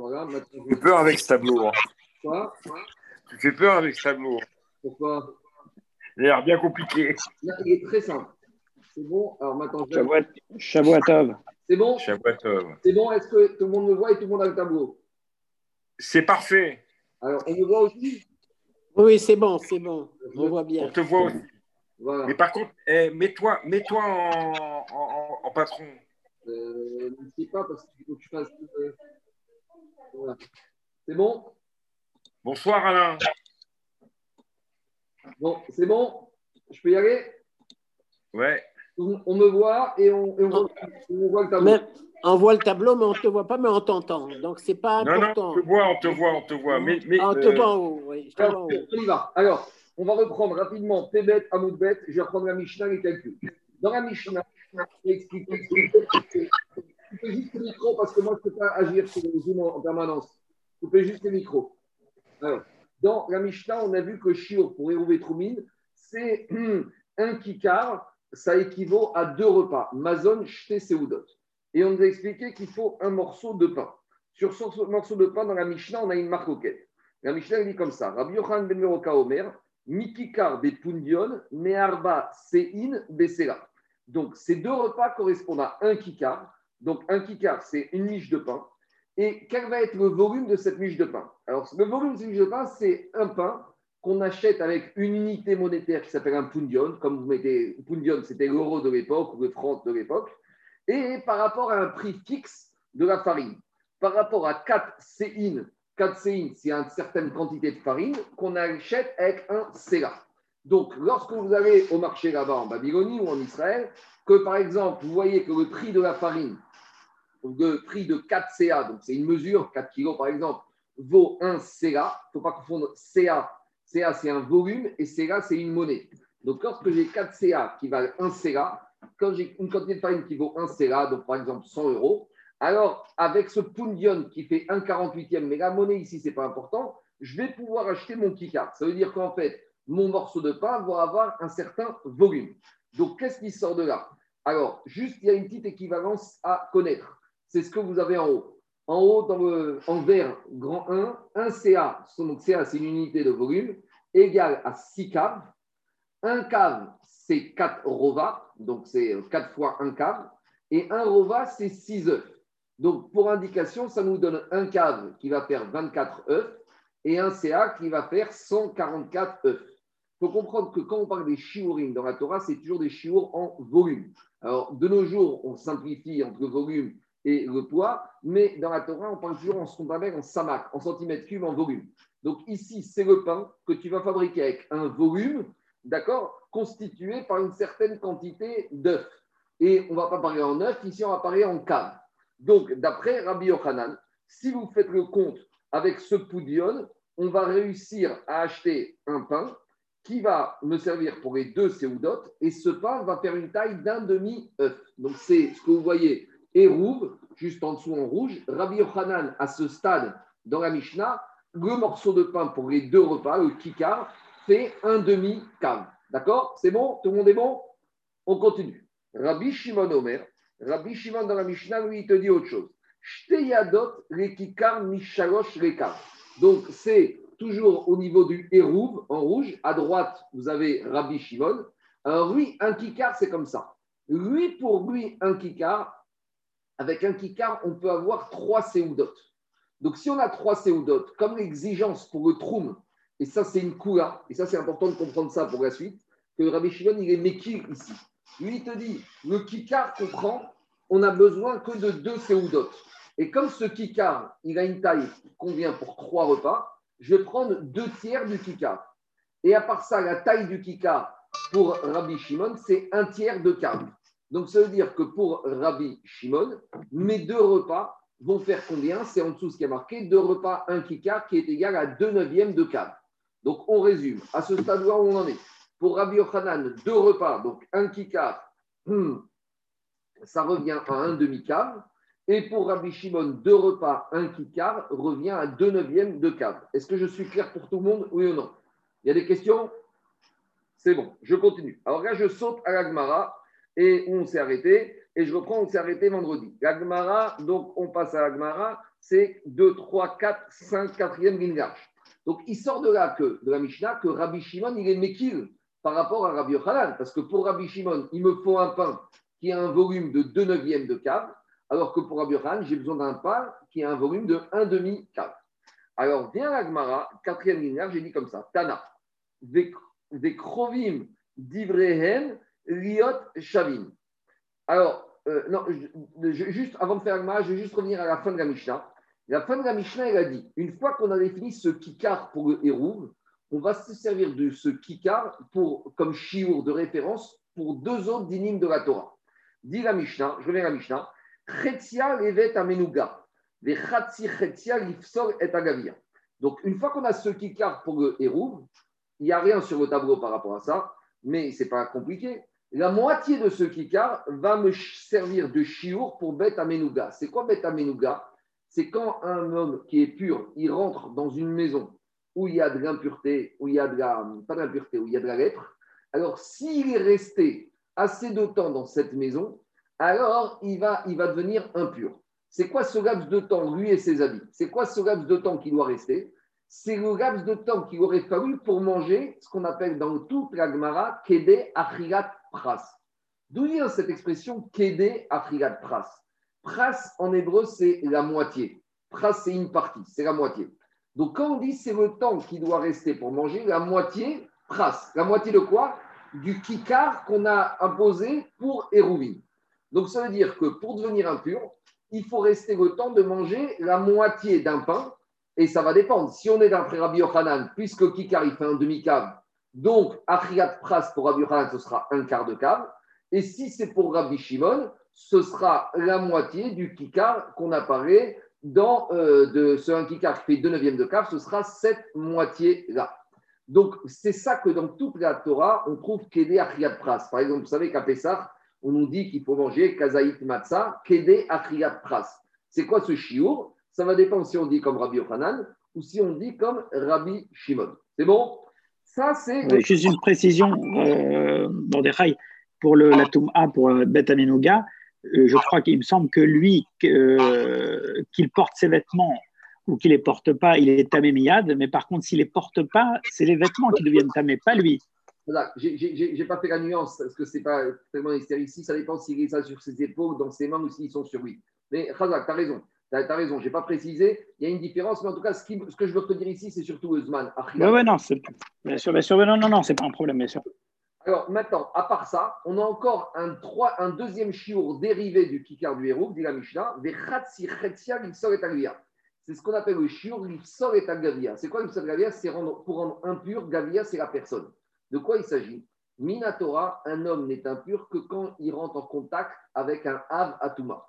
Voilà, maintenant, Tu fais peur avec ce tableau. hein. Quoi? Tu fais peur avec ce tableau. Pourquoi? Il a l'air bien compliqué. Là, il est très simple. C'est bon? Alors maintenant, je- c'est bon? C'est bon? Est-ce que tout le monde me voit et tout le monde a le tableau? C'est parfait. Alors, on me voit aussi? Oui, c'est bon, c'est bon. On voit On bien. te voit aussi. Voilà. Mais par contre, eh, mets-toi mets-toi en, en- en- en patron. Euh, ne sais pas parce qu'il faut que je fasse. euh. C'est bon? Bonsoir Alain. Bon, c'est bon? Je peux y aller? Ouais. on, on me voit et on, et on voit, on voit le tableau. Mais on voit le tableau, mais on ne te voit pas, mais on t'entend. Donc, c'est pas Non, non, important. on te voit, on te voit, on te voit. Mais, mais, Ah, on te euh, voit en haut, oui. je Alors, en haut. on y va. Alors, on va reprendre rapidement Pébet, Amoudbet. Je vais reprendre la Mishnah, les calculs. Dans la Mishnah, je vais expliquer. Coupez juste le micro parce que moi, je ne peux pas agir sur le Zoom en en permanence. Coupez juste le micro. Alors, dans la Mishnah, on a vu que Shiur pour Hérouvé Troumine, c'est un kikar, ça équivaut à deux repas, Mazon, Shte, Seudot. Et on nous a expliqué qu'il faut un morceau de pain. Sur ce morceau de pain, dans la Mishnah, on a une marque auquel. La Mishnah dit comme ça Rabbi Yochanan ben Meroka Omer, Mikikar des Pundion, Meharba Sein Besela. Donc, ces deux repas correspondent à un kikar. Donc, un kikar, c'est une miche de pain. Et quel va être le volume de cette miche de pain? Alors, le volume de cette miche de pain, c'est un pain qu'on achète avec une unité monétaire qui s'appelle un pundion. Comme vous mettez, pundion, c'était l'euro de l'époque ou le franc de l'époque. Et par rapport à un prix fixe de la farine. Par rapport à 4 séines 4 séines, c'est une certaine quantité de farine qu'on achète avec un séla. Donc, lorsque vous allez au marché là-bas en Babylonie ou en Israël, que par exemple, vous voyez que le prix de la farine, le prix de 4 CA, donc c'est une mesure, 4 kilos par exemple, vaut 1 CA. Il ne faut pas confondre CA. CA, c'est un volume et CA, c'est une monnaie. Donc, lorsque j'ai 4 CA qui valent 1 CA, quand j'ai une quantité de farine qui vaut 1 CA, donc par exemple 100 euros, alors, avec ce pundion qui fait 1 48e, mais la monnaie ici, ce n'est pas important, je vais pouvoir acheter mon kikar. Ça veut dire qu'en fait, mon morceau de pain va avoir un certain volume. Donc, qu'est-ce qui sort de là? Alors, juste, il y a une petite équivalence à connaître. C'est ce que vous avez en haut. En haut, en vert, grand 1, 1 CA, donc c'est une unité de volume, égale à 6 caves. Un cave, c'est 4 rova, donc c'est 4 fois 1 cave. Et un rova, c'est 6 œufs. Donc, pour indication, ça nous donne un cave qui va faire 24 œufs et un CA qui va faire 144 œufs. Il faut comprendre que quand on parle des shiurim dans la Torah, c'est toujours des shiur en volume. Alors, de nos jours, on simplifie entre volume et le poids, mais dans la Torah, on parle toujours en ce en samak, en centimètres cubes, en volume. Donc, ici, c'est le pain que tu vas fabriquer avec un volume, d'accord, constitué par une certaine quantité d'œufs. Et on ne va pas parler en œufs, ici, on va parler en cave. Donc, d'après Rabbi Yochanan, si vous faites le compte avec ce poudion, on va réussir à acheter un pain qui va me servir pour les deux séoudotes et ce pain va faire une taille d'un demi-œuf. Donc, c'est ce que vous voyez, Hérouve, juste en dessous en rouge. Rabbi Yochanan, à ce stade, dans la Mishnah, le morceau de pain pour les deux repas, le kikar, fait un demi-cave. D'accord? C'est bon? Tout le monde est bon? On continue. Rabbi Shimon Omer, Rabbi Shimon dans la Mishnah, lui, il te dit autre chose. Shteyadot lekikar mishalosh. Donc, c'est toujours au niveau du Hérouv, en rouge. À droite, vous avez Rabbi Shimon. Alors, lui, un kikar, c'est comme ça. Lui, pour lui, un kikar, avec un kikar, on peut avoir trois séoudotes. Donc, si on a trois séoudotes, comme l'exigence pour le troum, et ça, c'est une koula, et ça, c'est important de comprendre ça pour la suite, que Rabbi Shimon, il est mekir ici. Lui, il te dit, le kikar qu'on prend, on n'a besoin que de deux séoudotes. Et comme ce kikar, il a une taille qui convient pour trois repas, je vais prendre deux tiers du kikar. Et à part ça, la taille du kikar pour Rabbi Shimon, c'est un tiers de cave. Donc, ça veut dire que pour Rabbi Shimon, mes deux repas vont faire combien? C'est en dessous ce qui est marqué, deux repas, un kikar qui est égal à 2 neuvièmes de cave. Donc, on résume. À ce stade-là où on en est. Pour Rabbi Yochanan, deux repas, donc un kikar, hmm, ça revient à un demi-cave. Et pour Rabbi Shimon, deux repas, un kikar, revient à deux neuvièmes de cave. Est-ce que je suis clair pour tout le monde? Oui ou non? Il y a des questions? C'est bon, je continue. Alors là, je saute à l'Agmara et on s'est arrêté. Et je reprends, on s'est arrêté vendredi. L'Agmara, donc on passe à l'Agmara. c'est 2, 3, 4, 5, 4e ligne large. Donc, il sort de là que, de la Mishnah que Rabbi Shimon, il est Mekil par rapport à Rabbi Yochanan. Parce que pour Rabbi Shimon, il me faut un pain qui a un volume de 2 neuvièmes de cave, alors que pour Rabbi Yochanan, j'ai besoin d'un pain qui a un volume de 1 demi cave. Alors, vient la Gemara, quatrième ligne j'ai dit comme ça, Tana, Vekrovim divrehen liot shavim. Alors, euh, non, juste avant de faire Agmara, je vais juste revenir à la fin de la Mishnah. La fin de la Mishnah, elle a dit une fois qu'on a défini ce kikar pour le on va se servir de ce kikar pour, comme chiour de référence pour deux autres dynimes de la Torah. Dit la Mishnah, je reviens à la Mishnah, levet amenuga, et. Donc, une fois qu'on a ce kikar pour le il n'y a rien sur le tableau par rapport à ça, mais ce n'est pas compliqué. La moitié de ce kikar va me servir de chiour pour Bet Amenuga. C'est quoi Bet Amenuga c'est quand un homme qui est pur, il rentre dans une maison où il y a de l'impureté, où il y a de la, pas d'impureté, où il y a de la lèpre, alors s'il est resté assez de temps dans cette maison, alors il va, il va devenir impur. C'est quoi ce laps de temps, lui et ses habits C'est quoi ce laps de temps qui doit rester? C'est le laps de temps qu'il aurait fallu pour manger ce qu'on appelle dans toute la Gemara Kede Achirat Pras. D'où vient cette expression Kede Achirat Pras Pras en hébreu, c'est la moitié. Pras, c'est une partie, c'est la moitié. Donc quand on dit c'est le temps qui doit rester pour manger, la moitié, pras. La moitié de quoi? Du kikar qu'on a imposé pour Hérouvin. Donc ça veut dire que pour devenir impur, il faut rester le temps de manger la moitié d'un pain. Et ça va dépendre. Si on est d'un frère Rabbi Yochanan, puisque kikar il fait un demi-cave, donc Achriat Pras pour Rabbi Yochanan, ce sera un quart de cave. Et si c'est pour Rabbi Shimon, ce sera la moitié du kikar qu'on a parlé dans euh, de ce un kikar qui fait 2 neuvièmes de cave, ce sera cette moitié-là. Donc, c'est ça que dans toute la Torah, on trouve Kede Achriat Pras. Par exemple, vous savez qu'à Pessah, on nous dit qu'il faut manger Kazaït Matzah, Kede Achriat Pras. C'est quoi ce chiour Ça va dépendre si on dit comme Rabbi Yochanan ou si on dit comme Rabbi Shimon. C'est bon? Ça, c'est. juste une précision, euh, pour le, la Touma, pour euh, Bet Aminouga, euh, je crois qu'il me semble que lui, euh, qu'il porte ses vêtements ou qu'il les porte pas, il est tamé miyad, mais par contre, s'il les porte pas, c'est les vêtements qui deviennent tamés, pas lui. Voilà, j'ai pas fait la nuance parce que c'est pas tellement ici, ça dépend s'il est ça sur ses épaules, dans ses mains ou s'ils sont sur lui. Mais Khazak, tu as raison, tu as, raison, je n'ai pas précisé, il y a une différence, mais en tout cas, ce, que je veux te dire ici, c'est surtout Eusman. Oui, ouais, non, bien sûr, bien sûr, non, non, non, c'est pas un problème, bien sûr. Alors maintenant, à part ça, on a encore un, un deuxième chiour dérivé du kikar du héros, dit la Mishnah, C'est ce qu'on appelle le chiour l'ifsor et agavia. C'est quoi l'ifsor et C'est pour rendre impur, gavia, c'est la personne. De quoi il s'agit? Minatora, un homme n'est impur que quand il rentre en contact avec un av atuma.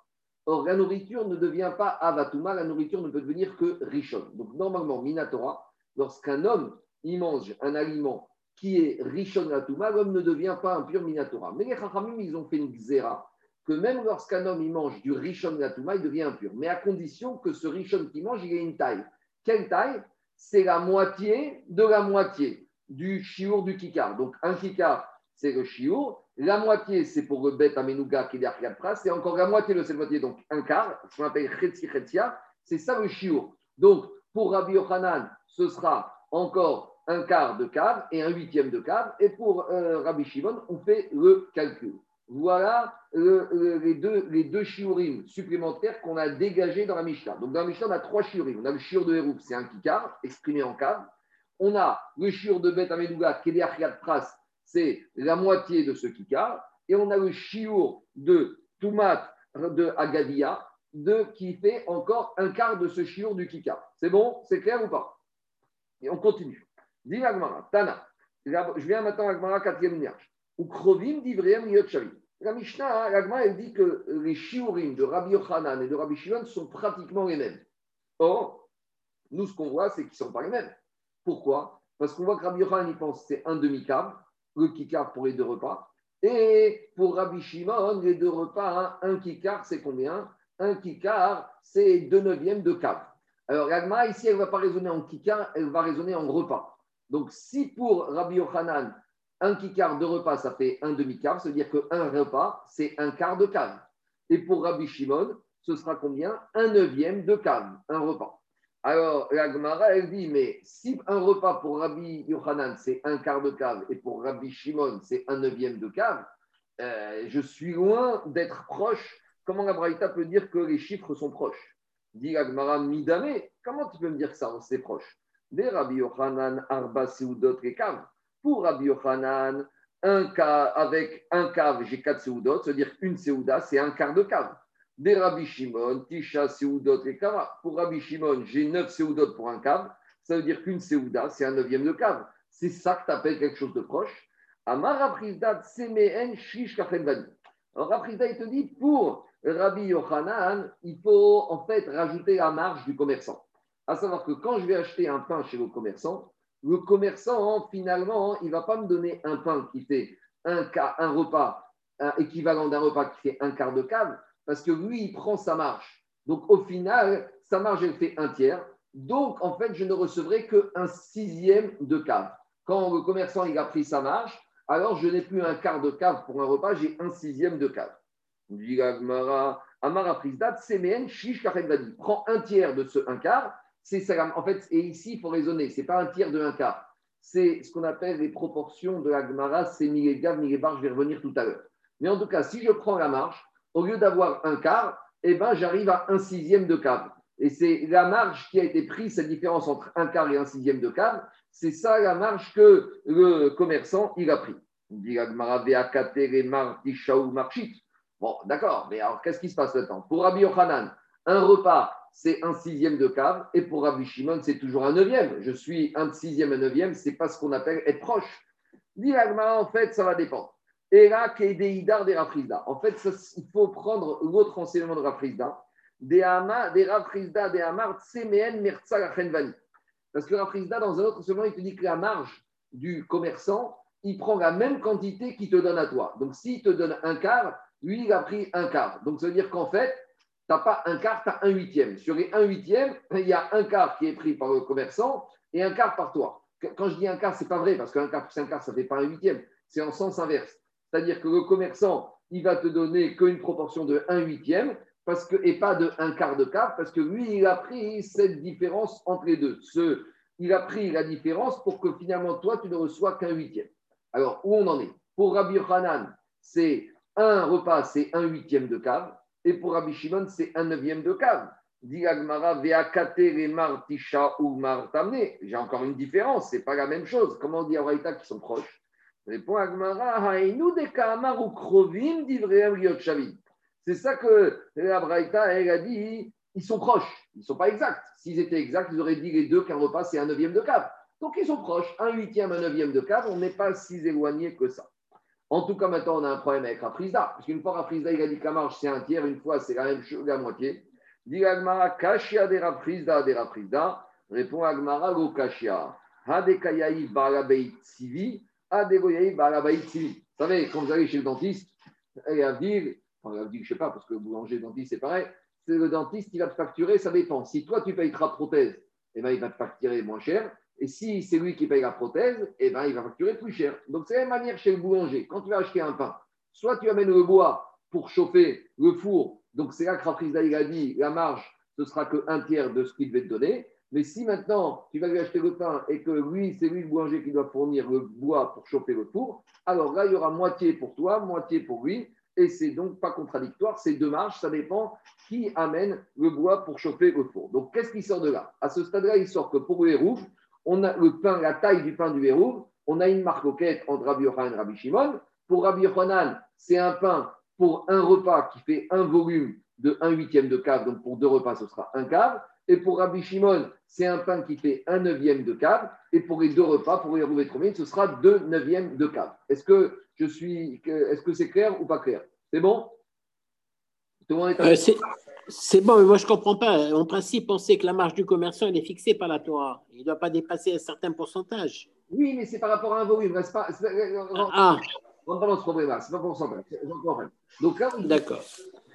Or, la nourriture ne devient pas av atuma, la nourriture ne peut devenir que rishon. Donc, normalement, Minatora, lorsqu'un homme il mange un aliment qui est Rishon Latuma, l'homme ne devient pas un pur Minatora. Mais les Chachamim, ils ont fait une xéra, que même lorsqu'un homme il mange du Rishon Latuma, il devient impur. Mais à condition que ce Rishon qu'il mange, il ait une taille. Quelle taille? C'est la moitié de la moitié du chiour du kikar. Donc un kikar, c'est le chiour. La moitié, c'est pour le bet amenuga qui est derrière pras. Et encore la moitié de cette moitié, donc un quart, ce qu'on appelle chetzi chetzia, c'est ça le chiour. Donc pour Rabbi Yochanan, ce sera encore un quart de cave et un huitième de cave. Et pour euh, Rabbi Shimon, on fait le calcul. Voilà les deux, les deux shiurim supplémentaires qu'on a dégagés dans la Mishnah. Donc dans la Mishnah, on a trois shiurim. On a le shiur de Hérouf, c'est un kikar, exprimé en cave. On a le shiur de Bet Amedouga, Kedeachiat Pras, c'est la moitié de ce kikar. Et on a le shiur de Toumat de Agadia, de, qui fait encore un quart de ce shiur du kikar. C'est bon? C'est clair ou pas? Et on continue. Dis Tana. Je viens maintenant à Agmara, quatrième nuage. Ou Krovim d'Ivreem La Mishnah, l'Agma, elle dit que les shiurim de Rabbi Yochanan et de Rabbi Shimon sont pratiquement les mêmes. Or, nous, ce qu'on voit, c'est qu'ils ne sont pas les mêmes. Pourquoi? Parce qu'on voit que Rabbi Yochanan, il pense que c'est un demi-cave, le kikar pour les deux repas. Et pour Rabbi Shimon, les deux repas, un kikar, c'est combien? Un kikar, c'est deux neuvièmes de cave. Alors, l'Agma, ici, elle ne va pas raisonner en kikar, elle va raisonner en repas. Donc, si pour Rabbi Yochanan, un kikar de repas, ça fait un demi-quart, ça veut dire qu'un repas, c'est un quart de cave. Et pour Rabbi Shimon, ce sera combien? Un neuvième de cave, un repas. Alors, la Gemara, elle dit, mais si un repas pour Rabbi Yochanan, c'est un quart de cave, et pour Rabbi Shimon, c'est un neuvième de cave, euh, je suis loin d'être proche. Comment la Braïta peut dire que les chiffres sont proches? Dit la Gemara, Midame, comment tu peux me dire que ça, c'est proche? Des Rabbi Yochanan, Arba, Seudot, et cave. Pour Rabbi Yochanan, un cave, avec un cave, j'ai quatre Seudot, c'est-à-dire une Seuda, c'est un quart de cave. Des Rabbi Shimon, Tisha, Seudot et Kava. Pour Rabbi Shimon, j'ai neuf Seudot pour un cave. Ça veut dire qu'une Seuda, c'est un neuvième de cave. C'est ça que tu appelles quelque chose de proche. Amar Raprizdat, Semeen, Shish. Alors Raprizdat, il te dit, pour Rabbi Yochanan, il faut en fait rajouter la marge du commerçant. À savoir que quand je vais acheter un pain chez le commerçant, le commerçant, finalement, il ne va pas me donner un pain qui fait un, un repas, un équivalent d'un repas qui fait un quart de cave parce que lui, il prend sa marge. Donc, au final, sa marge, elle fait un tiers. Donc, en fait, je ne recevrai qu'un sixième de cave. Quand le commerçant, il a pris sa marge, alors je n'ai plus un quart de cave pour un repas, j'ai un sixième de cave. Amara Prisdat, Semen, Shish, Prends un tiers de ce un quart. C'est ça. En fait, et ici, il faut raisonner. Ce n'est pas un tiers de un quart. C'est ce qu'on appelle les proportions de la Gemara. C'est millégav, millibar. Je vais revenir tout à l'heure. Mais en tout cas, si je prends la marge, au lieu d'avoir un quart, eh ben, j'arrive à un sixième de cave. Et c'est la marge qui a été prise, cette différence entre un quart et un sixième de cave, c'est ça la marge que le commerçant il a pris. Bon, d'accord, mais alors qu'est-ce qui se passe maintenant Pour Rabbi Yochanan, un repas, c'est un sixième de cave, et pour Rabbi Shimon, c'est toujours un neuvième. Je suis un sixième, un neuvième, c'est pas ce qu'on appelle être proche. en fait, ça va dépendre. En fait, il faut prendre l'autre enseignement de Rafrizda. Parce que Rafrizda, dans un autre enseignement, il te dit que la marge du commerçant, il prend la même quantité qu'il te donne à toi. Donc, s'il te donne un quart, lui, il a pris un quart. Donc, ça veut dire qu'en fait, tu n'as pas un quart, tu as un huitième. Sur les un huitième, il y a un quart qui est pris par le commerçant et un quart par toi. Quand je dis un quart, ce n'est pas vrai, parce qu'un quart plus un quart, ça ne fait pas un huitième. C'est en sens inverse. C'est-à-dire que le commerçant, il va te donner qu'une proportion de 1 huitième parce que, et pas de un quart de quart, parce que lui, il a pris cette différence entre les deux. Il a pris la différence pour que finalement, toi, tu ne reçois qu'un huitième. Alors, où on en est? Pour Rabbi Hanan, c'est un repas, c'est un huitième de cave, et pour Rabbi Shimon, c'est un neuvième de cave. J'ai encore une différence, c'est pas la même chose. Comment on dit à qui sont proches? Répond Agmara, C'est ça que la Braïta, elle a dit, ils sont proches, ils ne sont pas exacts. S'ils étaient exacts, ils auraient dit les deux qu'un repas, c'est un neuvième de cave. Donc ils sont proches, un huitième, un neuvième de cave, on n'est pas si éloigné que ça. En tout cas, maintenant, on a un problème avec Rafrizda, parce qu'une fois Rafrizda, il a dit que la marge, c'est un tiers, une fois, c'est la même chose, la moitié. Dit Agmara, Kashia de Rafrizda, de Rafrizda. Répond Agmara, Go Kashia. Hadekayaï, Barabeit, Sivi. Vous savez, quand vous allez chez le dentiste, et à dire, enfin, à dire, je ne sais pas, parce que boulanger, dentiste, c'est pareil, c'est le dentiste qui va te facturer, ça dépend. Si toi, tu payes ta prothèse, eh ben, il va te facturer moins cher. Et si c'est lui qui paye la prothèse, eh ben, il va facturer plus cher. Donc, c'est la même manière chez le boulanger. Quand tu vas acheter un pain, soit tu amènes le bois pour chauffer le four. Donc, c'est là que Rafrizda, a dit, la marge, ce sera qu'un tiers de ce qu'il devait te donner. Mais si maintenant tu vas lui acheter le pain et que lui, c'est lui le boulanger qui doit fournir le bois pour chauffer le four, alors là, il y aura moitié pour toi, moitié pour lui. Et c'est donc pas contradictoire, c'est deux marges, ça dépend qui amène le bois pour chauffer le four. Donc qu'est-ce qui sort de là? À ce stade-là, il sort que pour le hérouve, on a le pain, la taille du pain du hérouve, on a une marque quête entre Rabbi Yochanan et Rabbi Shimon. Pour Rabbi c'est un pain pour un repas qui fait un volume de 1 huitième de cave, donc pour deux repas, ce sera un cave. Et pour Rabbi Shimon, c'est un pain qui fait un neuvième de cave. Et pour les deux repas, pour les rouver ce sera deux neuvièmes de cave. Est-ce que je suis, est-ce que c'est clair ou pas clair? C'est bon? Euh, c'est bon, mais moi je ne comprends pas. En principe, on sait que la marge du commerçant elle est fixée par la Torah. Il ne doit pas dépasser un certain pourcentage. Oui, mais c'est par rapport à un volume. Pas, pas, ah. On pas dans ce problème-là. C'est pas pourcentage. Donc là, D'accord.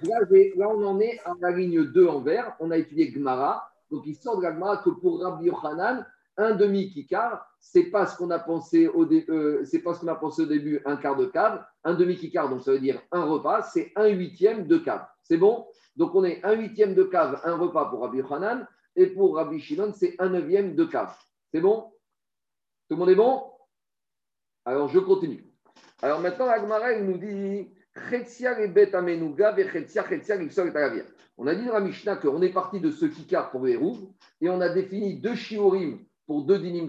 Là, on en est à la ligne 2 en vert. On a étudié Gmara. Donc, il sort de la Gmara que pour Rabbi Yochanan, un demi kikar, c'est pas ce qu'on a euh, c'est pas ce qu'on a pensé au début, un quart de cave. Un demi kikar, donc ça veut dire un repas, c'est un huitième de cave. C'est bon? Donc on est un huitième de cave, un repas pour Rabbi Hanan, et pour Rabbi Shimon, c'est un neuvième de cave. C'est bon? Tout le monde est bon? Alors je continue. Alors maintenant, Agmara, nous dit on a dit dans la Mishnah qu'on est parti de ce kikar pour Hérouv et on a défini deux shiurim pour deux dinim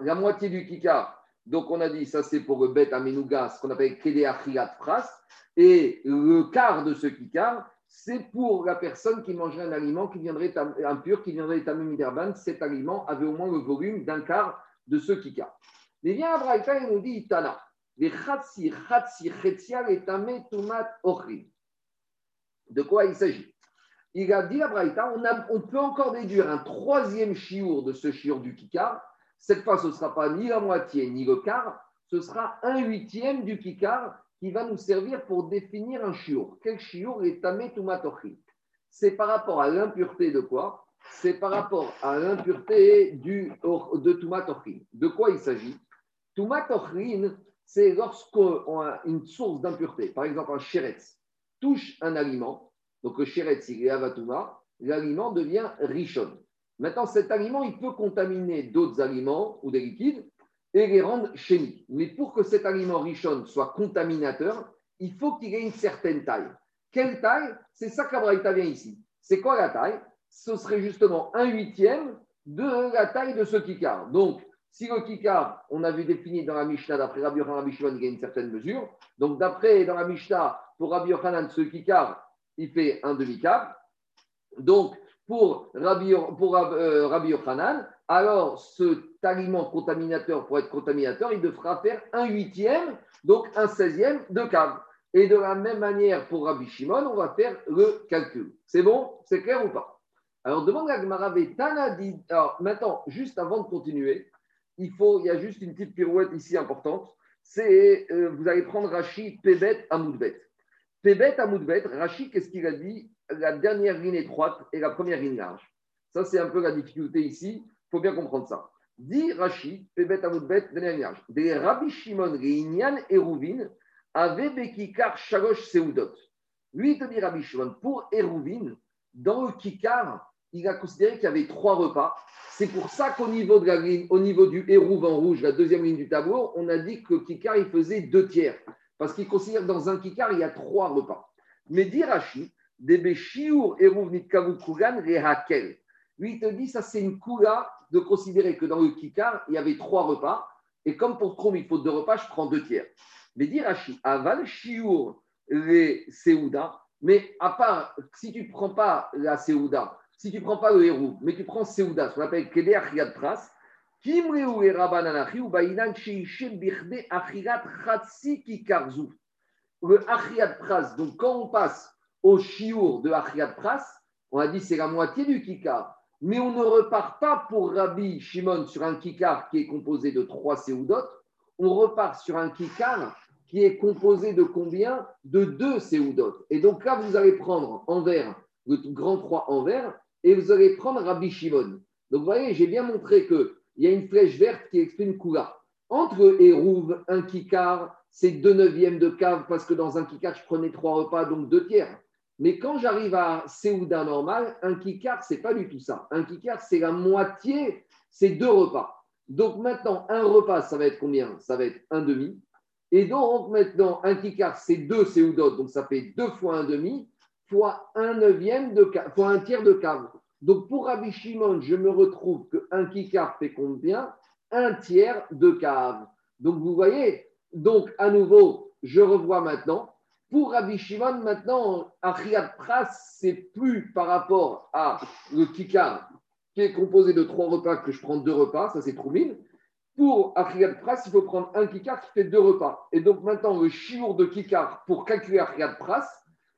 la moitié du kikar, donc on a dit ça c'est pour le bet amenuga, ce qu'on appelle kedeachiat pras, et le quart de ce kikar, c'est pour la personne qui mangerait un aliment qui viendrait impur, qui viendrait tamim Cet aliment avait au moins le volume d'un quart de ce kikar. Mais bien Abraïta, il nous dit Tana. De quoi il s'agit? Il a dit à Braïta, on, peut encore déduire un troisième chiour de ce chiour du kikar. Cette fois, ce ne sera pas ni la moitié ni le quart, ce sera un huitième du kikar qui va nous servir pour définir un chiour. Quel chiour est tamé C'est par rapport à l'impureté de quoi? C'est par rapport à l'impureté de tumatochin. De quoi il s'agit? Tumatochin, c'est lorsqu'une source d'impureté, par exemple un chéretz, touche un aliment, donc le chéretz, il est avatuma, l'aliment devient richon. Maintenant, cet aliment, il peut contaminer d'autres aliments ou des liquides et les rendre chimiques. Mais pour que cet aliment richon soit contaminateur, il faut qu'il ait une certaine taille. Quelle taille? C'est ça qu'Abraïta vient ici. C'est quoi la taille? Ce serait justement un huitième de la taille de ce kikar. Donc, si le kikar, on a vu défini dans la Mishnah, d'après Rabbi Yochanan, Rabbi Shimon, il y a une certaine mesure. Donc, d'après dans la Mishnah, pour Rabbi Yochanan, ce kikar, il fait un demi-cap. Donc, pour Rabbi, euh, Yochanan, alors cet aliment contaminateur, pour être contaminateur, il devra faire un huitième, donc un seizième de cave. Et de la même manière, pour Rabbi Shimon, on va faire le calcul. C'est bon? C'est clair ou pas? Alors, demande à Gemara. Alors, maintenant, juste avant de continuer, il faut, il y a juste une petite pirouette ici importante. C'est, euh, vous allez prendre Rachid, Pébet, Amoudbet. Pébet, Amoudbet, Rachid, qu'est-ce qu'il a dit? La dernière ligne étroite et la première ligne large. Ça, c'est un peu la difficulté ici. Il faut bien comprendre ça. Dit Rachid, Pébet, Amoudbet, dernière ligne large. Des Rabbi Shimon, Réinian et Rouvin avaient Bekikar, Shalosh, Seudot. Lui, il te dit Rabbi Shimon, pour Hérouvin, dans le Kikar, il a considéré qu'il y avait trois repas. C'est pour ça qu'au niveau, de la ligne, au niveau du hérouve en rouge, la deuxième ligne du tableau, on a dit que le kikar, il faisait deux tiers. Parce qu'il considère que dans un kikar, il y a trois repas. Mais d'Irachi, Debe Shiur Eruv Nitkavu Rehakel. Lui, il te dit, ça c'est une coula de considérer que dans le kikar, il y avait trois repas. Et comme pour Trom, il faut deux repas, je prends deux tiers. Mais d'Irachi, Aval Shiur les Seouda, mais à part, si tu ne prends pas la Seouda, si tu ne prends pas le héros, mais tu prends Seouda, ce qu'on appelle Kede Achiat Pras, le Achiat Pras, donc quand on passe au Chiour de Achiat Pras, on a dit c'est la moitié du Kikar. Mais on ne repart pas pour Rabbi Shimon sur un Kikar qui est composé de trois Seoudot, on repart sur un Kikar qui est composé de combien? De deux Seoudot. Et donc là, vous allez prendre en vert, le grand 3 en vert, et vous allez prendre Rabbi Shimon. Donc vous voyez, j'ai bien montré qu'il y a une flèche verte qui exprime Kula. Entre Hérouv, un kikar, c'est deux neuvièmes de cave parce que dans un kikar, je prenais trois repas, donc deux tiers. Mais quand j'arrive à Séouda normal, un kikar, c'est pas du tout ça. Un kikar, c'est la moitié, c'est deux repas. Donc maintenant, un repas, ça va être combien? Ça va être un demi. Et donc maintenant, un kikar, c'est deux Séoudot, donc ça fait deux fois un demi fois un neuvième de un tiers de cave. Donc pour Rabbi Shimon, je me retrouve qu'un kikar fait combien? Un tiers de cave. Donc vous voyez, donc à nouveau, je revois maintenant. Pour Rabbi Shimon, maintenant, Achriat Pras, c'est plus par rapport à le kikar qui est composé de trois repas que je prends deux repas, ça c'est Troumine. Pour Achriat Pras, il faut prendre un kikar qui fait deux repas. Et donc maintenant, le chiour de kikar pour calculer Achriat Pras,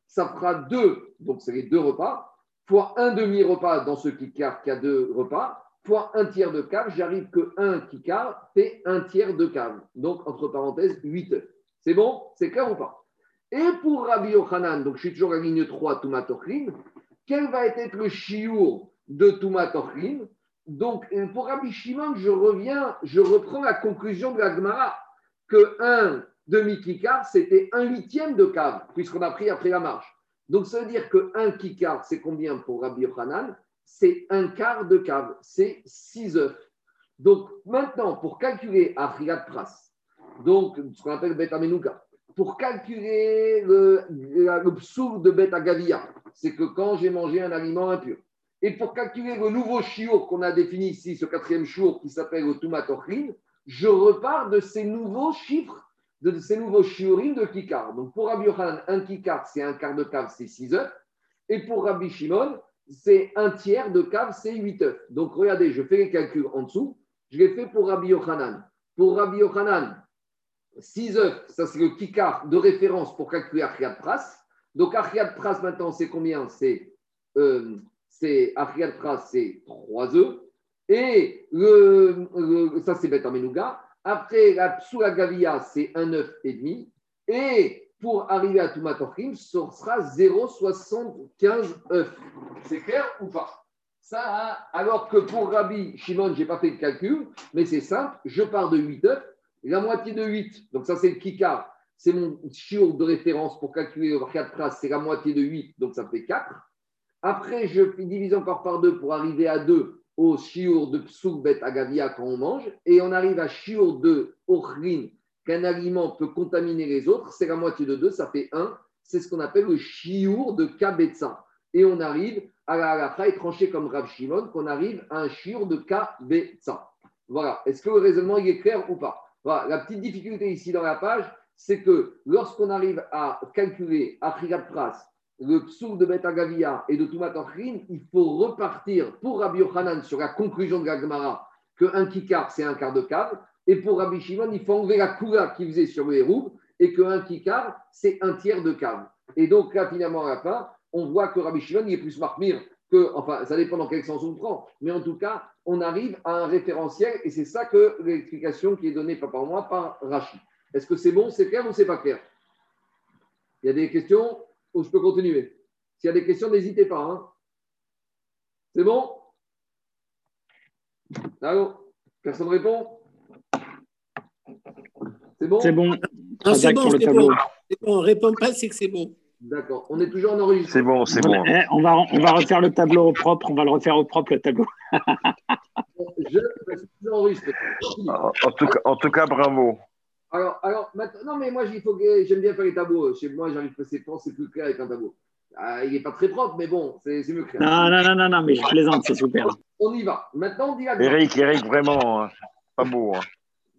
ça fera deux, donc c'est les deux repas, fois un demi-repas dans ce kikar qui a deux repas, fois un tiers de cave, j'arrive que un kikar fait un tiers de cave. Donc, entre parenthèses, 8 œufs. C'est bon? C'est clair ou pas? Et pour Rabbi Yochanan, donc je suis toujours à la ligne 3, Toumatochlin, quel va être le chiour de Toumatochlin donc pour Rabbi Shimon, je reviens, je reprends la conclusion de la Gemara que un demi-kikar, c'était un huitième de cave, puisqu'on a pris après la marche. Donc ça veut dire que un kikar, c'est combien pour Rabbi Yochanan? C'est un quart de cave, c'est six œufs. Donc maintenant, pour calculer Afriat Pras, donc ce qu'on appelle Beta Menuka, pour calculer le, le de Beta Gavia, c'est que quand j'ai mangé un aliment impur, et pour calculer le nouveau chiour qu'on a défini ici, ce quatrième chiour qui s'appelle le Tumatochrin, je repars de ces nouveaux chiffres, de ces nouveaux chiorines de Kikar. Donc pour Rabbi Yochanan, un Kikar, c'est un quart de cave, c'est 6 œufs. Et pour Rabbi Shimon, c'est un tiers de cave, c'est 8 œufs. Donc regardez, je fais les calculs en dessous. Je l'ai fait pour Rabbi Yochanan. Pour Rabbi Yochanan, 6 œufs, ça c'est le Kikar de référence pour calculer Achiat Pras. Donc Achiat Pras maintenant, c'est combien? C'est euh, c'est 3 œufs. Et ça, c'est Bet Amenuga. Après, la Psula Gavia, c'est un œuf et demi. Et pour arriver à Tumatochim, ce sera 0,75 œufs. C'est clair ou pas? Ça, alors que pour Rabbi Shimon, je n'ai pas fait le calcul, mais c'est simple, je pars de 8 œufs, la moitié de 8, donc ça c'est le kikar, c'est mon chiot de référence pour calculer le 4 traces, c'est la moitié de 8, donc ça fait 4. Après, je divise encore par 2 pour arriver à 2, au shiur de psoukbet agavia quand on mange, et on arrive à shiur de ochrin, qu'un aliment peut contaminer les autres, c'est la moitié de 2, ça fait 1. C'est ce qu'on appelle le shiur de kabetza. Et on arrive à la halakha tranché comme Rav Shimon, qu'on arrive à un shiur de kabetza. Voilà. Est-ce que le raisonnement est clair ou pas? La petite difficulté ici dans la page, c'est que lorsqu'on arrive à calculer Afrikat Pras, le psouk de Betagavia et de Tumat il faut repartir pour Rabbi Yochanan sur la conclusion de la Gemara qu'un kikar, c'est un quart de cave. Et pour Rabbi Shimon, il faut enlever la couleur qu'il faisait sur le héros et qu'un kikar, c'est un tiers de cave. Et donc, là, finalement, à la fin, on voit que Rabbi Shimon, il est plus marmire que, enfin, ça dépend dans quel sens on prend, mais en tout cas, on arrive à un référentiel et c'est ça que l'explication qui est donnée par moi, par Rachid. Est-ce que c'est bon, c'est clair ou c'est pas clair? Il y a des questions? Ou je peux continuer S'il y a des questions, n'hésitez pas. Hein. C'est bon? Allô? Personne répond? C'est bon? C'est bon. c'est bon, c'est bon. On ne répond pas, c'est que c'est bon. D'accord. On est toujours en enregistrement. C'est bon, c'est bon. Eh, on, va, on va refaire le tableau au propre. On va le refaire au propre, le tableau. je suis enregistré. En tout, cas, en tout cas, bravo. Alors, alors maintenant, non, mais moi, il faut que j'aime bien faire les tableaux. Chez moi, j'arrive à passer c'est plus clair avec un tableau. Ah, il n'est pas très propre, mais bon, c'est mieux clair. Non, non, non, non, non, mais je plaisante, c'est super. On y va. Maintenant, on dit la Eric, Eric, vraiment, hein. pas beau. Hein.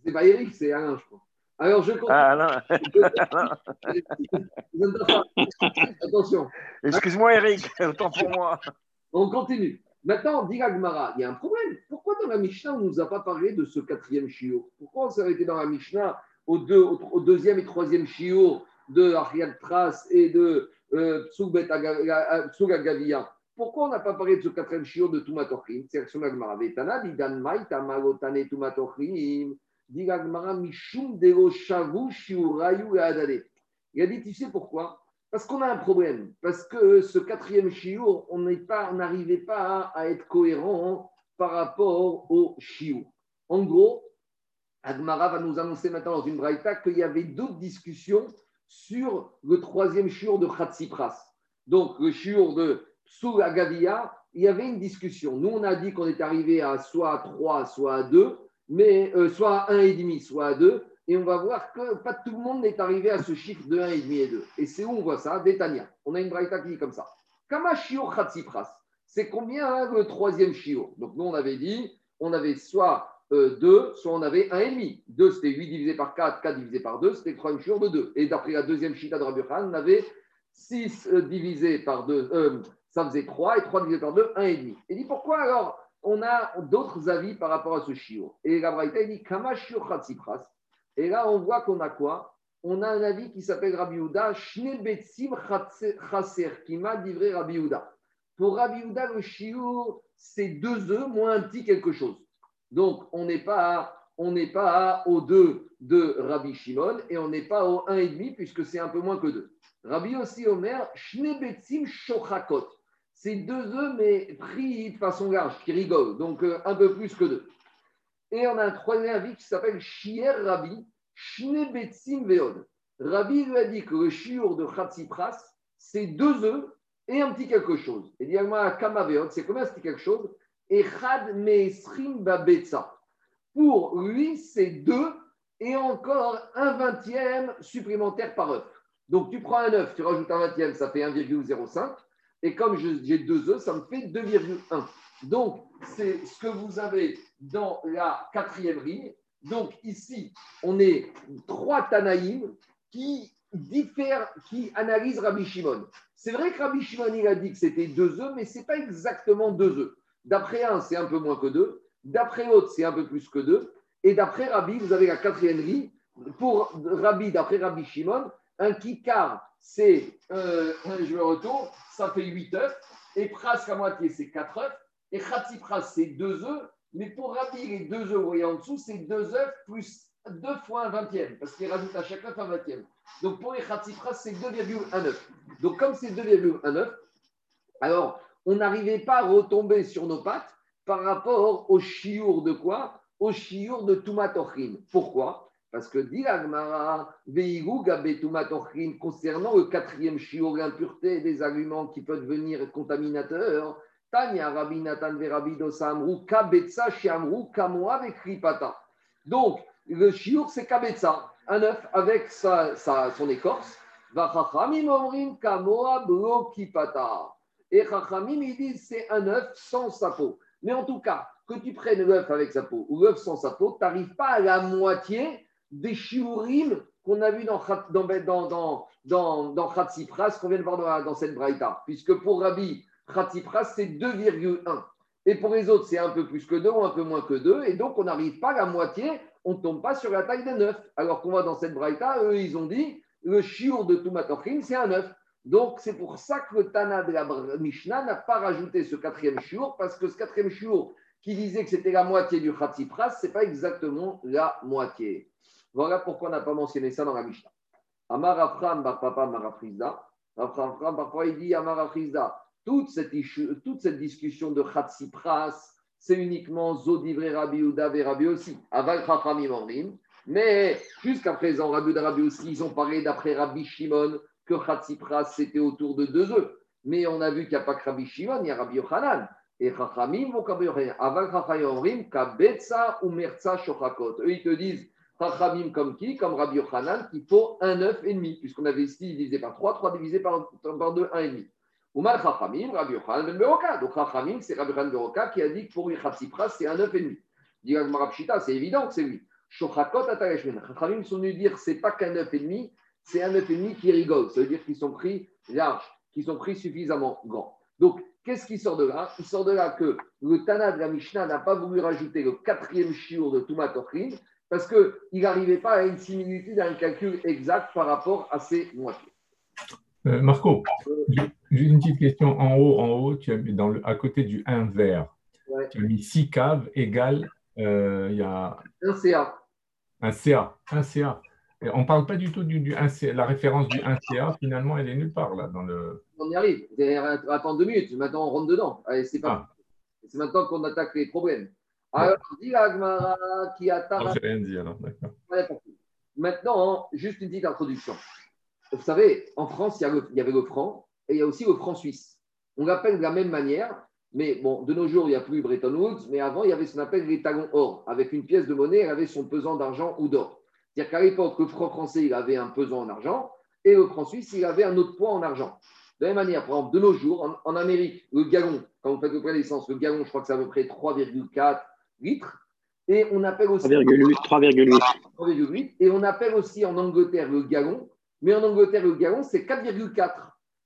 C'est pas Eric, c'est Alain, je crois. Alors, je continue. Ah, Alain. Attention. Excuse-moi, Eric, autant pour moi. On continue. Maintenant, dit Gmara, il y a un problème. Pourquoi dans la Mishnah, on ne nous a pas parlé de ce quatrième chiot? Pourquoi on s'est arrêté dans la Mishnah au, deux, au, deuxième et troisième chiot de Ariad Tras et de euh, Gavia Pourquoi on n'a pas parlé de ce quatrième chiot de Tumatochim C'est Didan Maïta Malotane Mishum Deo Shavu Shiurayu et. Il a dit, tu sais pourquoi? Parce qu'on a un problème, parce que ce quatrième chiot, on n'arrivait pas, à être cohérent par rapport au chiot. En gros, Agmara va nous annoncer maintenant dans une braïta qu'il y avait d'autres discussions sur le troisième shiur de Khatsipras. Donc, le shiur de Psul Agavia, il y avait une discussion. Nous, on a dit qu'on est arrivé à soit à 3, soit à 2, mais, euh, soit à 1,5, soit à 2. Et on va voir que pas tout le monde n'est arrivé à ce chiffre de 1,5 et 2. Et c'est où on voit ça? Détania. On a une braïta qui dit comme ça. Kama Khatsipras. C'est combien hein, le troisième shiur? Donc, nous, on avait dit, on avait soit 2, euh, soit on avait 1,5. 2, c'était 8 divisé par 4, 4 divisé par 2, c'était le troisième chiur de 2. Et d'après la deuxième chita de Rabbi on avait 6 euh, divisé par 2, euh, ça faisait 3, et 3 divisé par 2, 1,5. Et dit pourquoi alors on a d'autres avis par rapport à ce chiur Et la Braïta dit Kama shiur chatzipras. Et là, on voit qu'on a quoi? On a un avis qui s'appelle Rabbi Yehuda, Shne betsim chaser, qui m'a livré Rabbi Yehuda. Pour Rabbi Yehuda, le chiur, c'est deux œufs moins un petit quelque chose. Donc, on n'est pas, on pas au 2 de Rabbi Shimon et on n'est pas au 1,5 puisque c'est un peu moins que 2. Rabbi aussi Omer, Shnebetzim Shochakot. c'est deux œufs, mais pris de façon large, qui rigole, donc euh, un peu plus que deux. Et on a un troisième avis qui s'appelle Shier Rabbi, Shnebetzim Veod. Rabbi lui a dit que le shiur de Khatsipras, c'est deux œufs et un petit quelque chose. Et dit Kama Veod, c'est combien petit quelque chose Et Chad Meesrim Babetza. Pour lui, c'est deux et encore un vingtième supplémentaire par œuf. Donc tu prends un œuf, tu rajoutes un vingtième, ça fait 1,05. Et comme j'ai deux œufs, ça me fait 2,1. Donc, c'est ce que vous avez dans la quatrième ligne. Donc, ici, on est trois Tanaïm qui diffèrent, qui analysent Rabbi Shimon. C'est vrai que Rabbi Shimon, il a dit que c'était deux œufs, mais ce n'est pas exactement deux œufs. D'après un, c'est un peu moins que deux. D'après l'autre, c'est un peu plus que deux. Et d'après Rabbi, vous avez la quatrième ligne. Pour Rabbi, d'après Rabbi Shimon, un kikar, c'est, euh, je me retourne, ça fait 8 œufs. Et presque à moitié, c'est 4 œufs. Et pras, c'est 2 œufs. Mais pour Rabbi, les 2 œufs, vous voyez en dessous, c'est 2 œufs plus 2 fois un vingtième, parce qu'il rajoute à chaque œuf un vingtième. Donc pour les pras, c'est 2,19. Donc comme c'est 2,19, alors on n'arrivait pas à retomber sur nos pattes par rapport au chiour de quoi? Au chiour de Tumatochim. Pourquoi? Parce que dit l'Agmara, concernant le quatrième chiot, l'impureté des aliments qui peuvent devenir contaminateurs, Tanya Rabbi Verabido Samru, Kabetsa Shiamru, Kamoa Kripata. Donc, le chiour, c'est Kabetsa, un œuf avec sa, sa, son écorce. Vachachamim Omrim Kamoa Blokipata. Et Chachamim, ils disent c'est un œuf sans sa peau. Mais en tout cas, que tu prennes l'œuf avec sa peau ou l'œuf sans sa peau, tu n'arrives pas à la moitié des shiurim qu'on a vu dans, dans, dans, dans, Khatsipras, qu'on vient de voir dans, cette braïta. Puisque pour Rabbi, Khatsipras, c'est 2,1. Et pour les autres, c'est un peu plus que 2 ou un peu moins que 2. Et donc, on n'arrive pas à la moitié, on ne tombe pas sur la taille de 9. Alors qu'on voit dans cette braïta, eux, ils ont dit, le shiur de Tumatochim, c'est un 9. Donc, c'est pour ça que le Tana de la Mishnah n'a pas rajouté ce quatrième shiur, parce que ce quatrième shiur qui disait que c'était la moitié du Khatsipras, ce n'est pas exactement la moitié. Voilà pourquoi on n'a pas mentionné ça dans la Mishnah. Amar Afram bar papa Marafrizda. Afram parfois il dit Amar Toute cette, toute cette discussion de Khatsipras, c'est uniquement Zodivre Rabbi Uda et Rabbi aussi. Aval Chachamim Mais jusqu'à présent, Rabbi Uda Rabbi aussi, ils ont parlé d'après Rabbi Shimon que Khatsipras c'était autour de deux œufs. Mais on a vu qu'il n'y a pas que Rabbi Shimon, il y a Rabbi Yochanan. Et Chachamim vont Kabetsa ou Merza Shochakot. Eux, ils te disent Chachamim comme qui? Comme Rabbi Yochanan, qu'il faut un œuf et demi, puisqu'on avait ici divisé par 3, 3 divisé par, par 2, 1 et demi. Mal Chachamim, Rabbi Yochanan ben Beroka. Donc Chachamim, c'est Rabbi Yochanan ben Beroka qui a dit que pour lui, Chatsipras, c'est un œuf et demi. Dit Marabshita, c'est évident que c'est lui. Shochakot Ataleshmen. Chachamim sont venus dire c'est pas qu'un œuf et demi, c'est un œuf et demi qui rigole. Ça veut dire qu'ils sont pris larges, qu'ils sont pris suffisamment grands. Donc, qu'est-ce qui sort de là? Il sort de là que le Tana de la Mishnah n'a pas voulu rajouter le quatrième shiur de Tumat parce qu'il n'arrivait pas à une similitude, à un calcul exact par rapport à ces moitiés. Euh, Marco, j'ai une petite question. En haut, en haut, tu as mis dans le, à côté du 1 vert, tu as mis 6 caves égale, euh, il y a... Un CA. Un CA, un CA. on ne parle pas du tout du, du 1 CA. La référence du 1 CA, finalement, elle est nulle part là dans le. On y arrive. Attends deux minutes. Maintenant, on rentre dedans. Allez, c'est pas. Ah. C'est maintenant qu'on attaque les problèmes. Alors, dit l'Agmara qui a Non, rien dit alors, Maintenant, juste une petite introduction. Vous savez, en France, il y, avait le franc et il y a aussi le franc suisse. On l'appelle de la même manière, mais bon, de nos jours, il n'y a plus Bretton Woods, mais avant, il y avait ce qu'on appelle les talons or. Avec une pièce de monnaie, elle avait son pesant d'argent ou d'or. C'est-à-dire qu'à l'époque, le franc français, il avait un pesant en argent et le franc suisse, il avait un autre poids en argent. De la même manière, par exemple, de nos jours, en, Amérique, le gallon, quand vous faites le prix d'essence, le gallon, je crois que c'est à peu près 3,4 litres. Et on appelle aussi. 3,8. Et on appelle aussi en Angleterre le gallon. Mais en Angleterre, le gallon, c'est 4,4.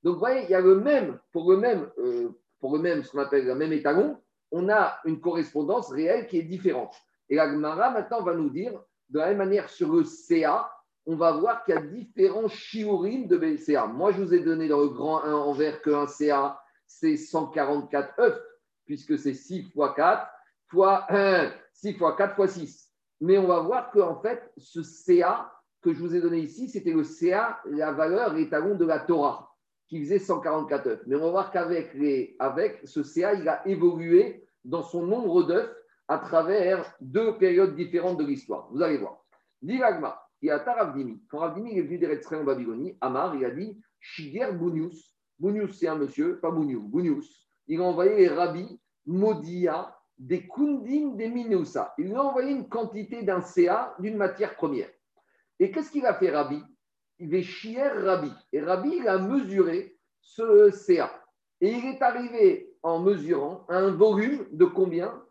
Donc, vous voyez, il y a le même, pour le même, euh, pour le même, ce qu'on appelle le même étalon, on a une correspondance réelle qui est différente. Et la Gemara, maintenant, va nous dire, de la même manière, sur le CA, on va voir qu'il y a différents shiurim de BCA. Moi, je vous ai donné dans le grand 1 en vert qu'un CA, c'est 144 œufs, puisque c'est 6 fois 4 fois 1, 6 fois 4 fois 6. Mais on va voir qu'en fait, ce CA que je vous ai donné ici, c'était le CA, la valeur, l'étalon de la Torah, qui faisait 144 œufs. Mais on va voir qu'avec les, avec ce CA, il a évolué dans son nombre d'œufs à travers deux périodes différentes de l'histoire. Vous allez voir. Dilagma, il y a Taravdimi. Quand Ravdimi est venu d'Eretzrei en Babylonie, Amar, il a dit Shiger Bounius. Bounius, c'est un monsieur, pas Bounius, Bounius. Il a envoyé les rabbis Modia des Kundim des Minoussa. Il lui a envoyé une quantité d'un CA d'une matière première. Et qu'est-ce qu'il a fait, Rabbi? Il est chier Rabbi. Et Rabbi, il a mesuré ce CA. Et il est arrivé en mesurant un volume de combien?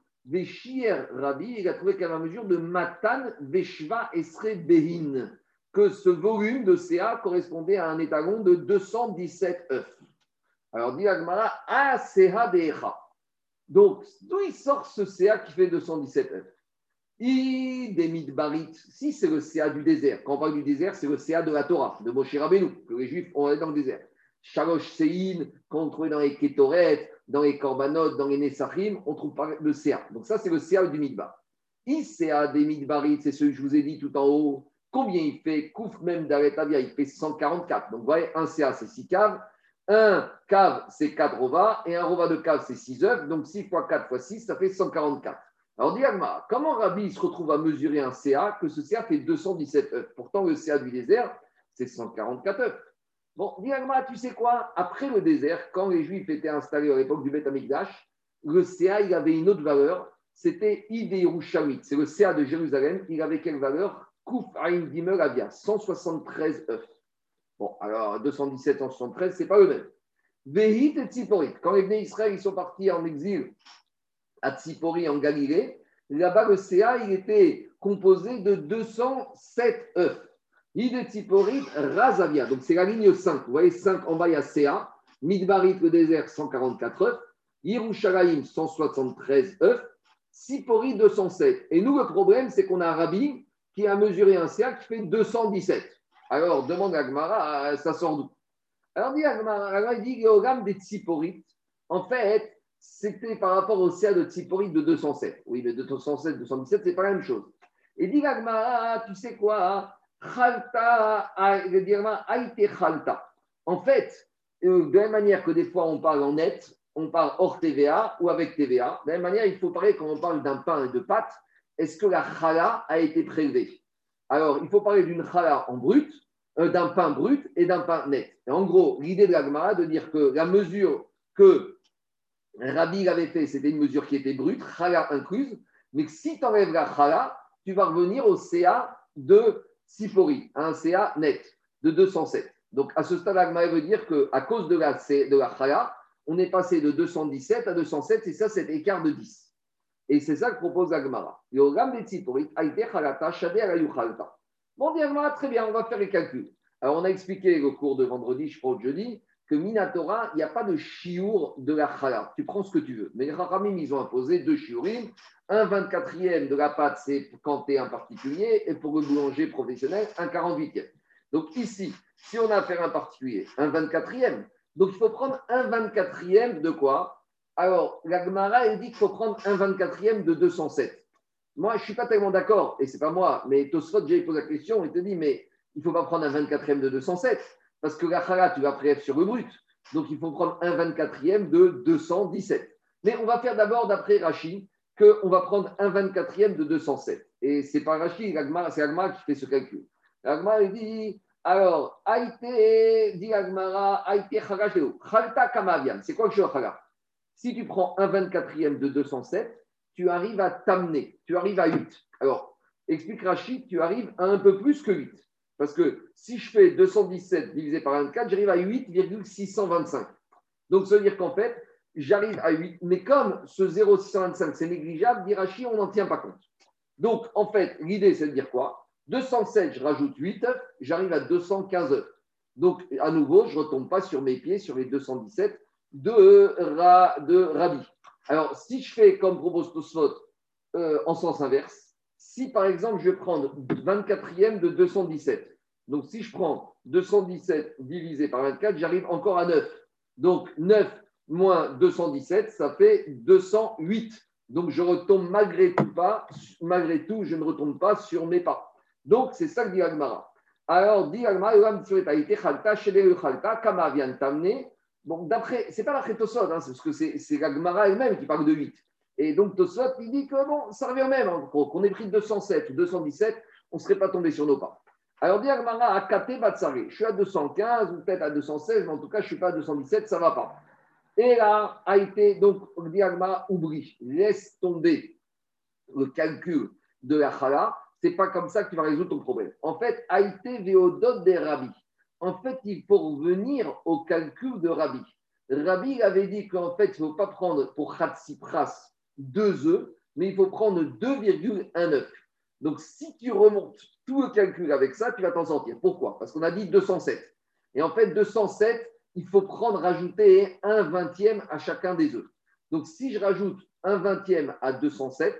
Chier Rabbi, il a trouvé avait une mesure de Matan Veshva Esre Behin, que ce volume de CA correspondait à un étalon de 217 œufs. Alors, dit Agmara, A Decha. Donc, d'où il sort ce CA qui fait 217 œufs? Barit, si c'est le CA du désert, quand on parle du désert, c'est le CA de la Torah, de Moshe Rabbeinu, que les Juifs ont dans le désert. Shalosh Sein, qu'on trouve dans les Ketoret, dans les Korbanot, dans les Nesachim, on trouve pas le CA. Donc ça, c'est le CA du Midbar. I CA des Midbarit, c'est ce que je vous ai dit tout en haut. Combien il fait? Kouf même d'Aretavia, il fait 144. Donc vous voyez, un CA, c'est 6 caves. Un cave, c'est 4 rovas. Et un rova de cave, c'est 6 œufs. Donc 6 fois 4 fois 6, ça fait 144. Alors, Diagma, comment Rabbi se retrouve à mesurer un CA que ce CA fait 217 œufs? Pourtant, le CA du désert, c'est 144 œufs. Bon, Diagma, tu sais quoi? Après le désert, quand les Juifs étaient installés à l'époque du Beth Amikdash, le CA, avait une autre valeur. C'était Idérouchamit. C'est le CA de Jérusalem. Il avait quelle valeur? Kouf Aïn Dimer Avia, 173 œufs. Bon, alors 217 173, c'est pas le même. Vehit et Tziporit. Quand les venus Israël ils sont partis en exil à Tsipori en Galilée, là-bas le CA était composé de 207 œufs. Ide Tziporit Razavia. Donc c'est la ligne 5. Vous voyez 5 en bas il y a CA. Midbarit le désert 144 œufs. Yerushalayim 173 œufs. Tsipori 207. Et nous le problème c'est qu'on a un rabbi qui a mesuré un CA qui fait 217. Alors demande à Gmara, ça sort d'où? Alors dit Agmara, il dit gamme des Tsiporites. En fait, c'était par rapport au CA de Tsipori de 207. Oui, mais 207, 217, c'est pas la même chose. Et dit tu sais quoi? Chalta, Chalta. En fait, euh, de la même manière que des fois on parle en net, on parle hors TVA ou avec TVA, de la même manière, il faut parler quand on parle d'un pain et de pâtes, est-ce que la chala a été prélevée? Alors, il faut parler d'une chala en brut, euh, d'un pain brut et d'un pain net. Et en gros, l'idée de l'agma, de dire que la mesure que Rabbi avait fait, c'était une mesure qui était brute, chala incluse, mais que si tu enlèves la chala, tu vas revenir au CA de Sipori, un CA net de 207. Donc à ce stade, l'agma veut dire qu'à cause de la, de la chala, on est passé de 217 à 207, et ça, c'est écart de 10. Et c'est ça que propose l'agmara. Bon, très bien, on va faire les calculs. Alors, on a expliqué au cours de vendredi, je crois, jeudi, Minatora, il n'y a pas de chiour de la chala. Tu prends ce que tu veux. Mais les Rahamim, ils ont imposé deux chiourim. Un 24e de la pâte, c'est quand tu es un particulier, et pour le boulanger professionnel, un 48e. Donc ici, si on a affaire à un particulier, un 24e, donc il faut prendre un 24e de quoi? Alors, la Gemara, elle dit qu'il faut prendre un 24e de 207. Moi, je ne suis pas tellement d'accord, et c'est pas moi, mais Tosfot, j'ai posé la question, il te dit, mais il ne faut pas prendre un 24e de 207. Parce que la chala, tu vas prélèves sur le brut. Donc, il faut prendre un 24e de 217. Mais on va faire d'abord, d'après Rachid, qu'on va prendre un 24e de 207. Et c'est pas Rachid, c'est Agmara qui fait ce calcul. Agmara, dit alors, Aïté, dit Agmara, Aïté Chalta Kamavian. C'est quoi que je chala Si tu prends un 24e de 207, tu arrives à t'amener, tu arrives à 8. Alors, explique Rachid, tu arrives à un peu plus que 8. Parce que si je fais 217 divisé par 24, j'arrive à 8,625. Donc, ça veut dire qu'en fait, j'arrive à 8. Mais comme ce 0,625, c'est négligeable, d'Irachi, on n'en tient pas compte. Donc, en fait, l'idée, c'est de dire quoi? 207, je rajoute 8 j'arrive à 215 œufs. Donc, à nouveau, je ne retombe pas sur mes pieds sur les 217 de, ra, de Rabi. Alors, si je fais comme propose Tosfot euh, en sens inverse, si par exemple je vais prendre 24e de 217, donc si je prends 217 divisé par 24, j'arrive encore à 9. Donc 9 moins 217, ça fait 208. Donc je retombe malgré tout pas, malgré tout, je ne retombe pas sur mes pas. Donc c'est ça que dit Agmara. Alors, dit Agmara, Kama vient t'amener. Bon, d'après, c'est pas la Chétosot, hein, parce que c'est l'Agmara elle-même qui parle de 8. Et donc, Tosot, il dit que bon, ça revient même, hein, qu'on ait pris 207 ou 217, on ne serait pas tombé sur nos pas. Alors, dit Agmara, Akate Batsare, je suis à 215 ou peut-être à 216, mais en tout cas, je ne suis pas à 217, ça ne va pas. Et là, a été, donc, dit oublie, laisse tomber le calcul de la chala, c'est pas comme ça que tu vas résoudre ton problème. En fait, Haïté Véodot des Rabbi. En fait, il faut revenir au calcul de Rabbi. Rabbi avait dit qu'en fait, il ne faut pas prendre pour Khatsipras deux œufs, mais il faut prendre 2,19. Donc, si tu remontes tout le calcul avec ça, tu vas t'en sortir. Pourquoi? Parce qu'on a dit 207. Et en fait, 207, il faut prendre, rajouter un vingtième à chacun des œufs. Donc, si je rajoute un vingtième à 207,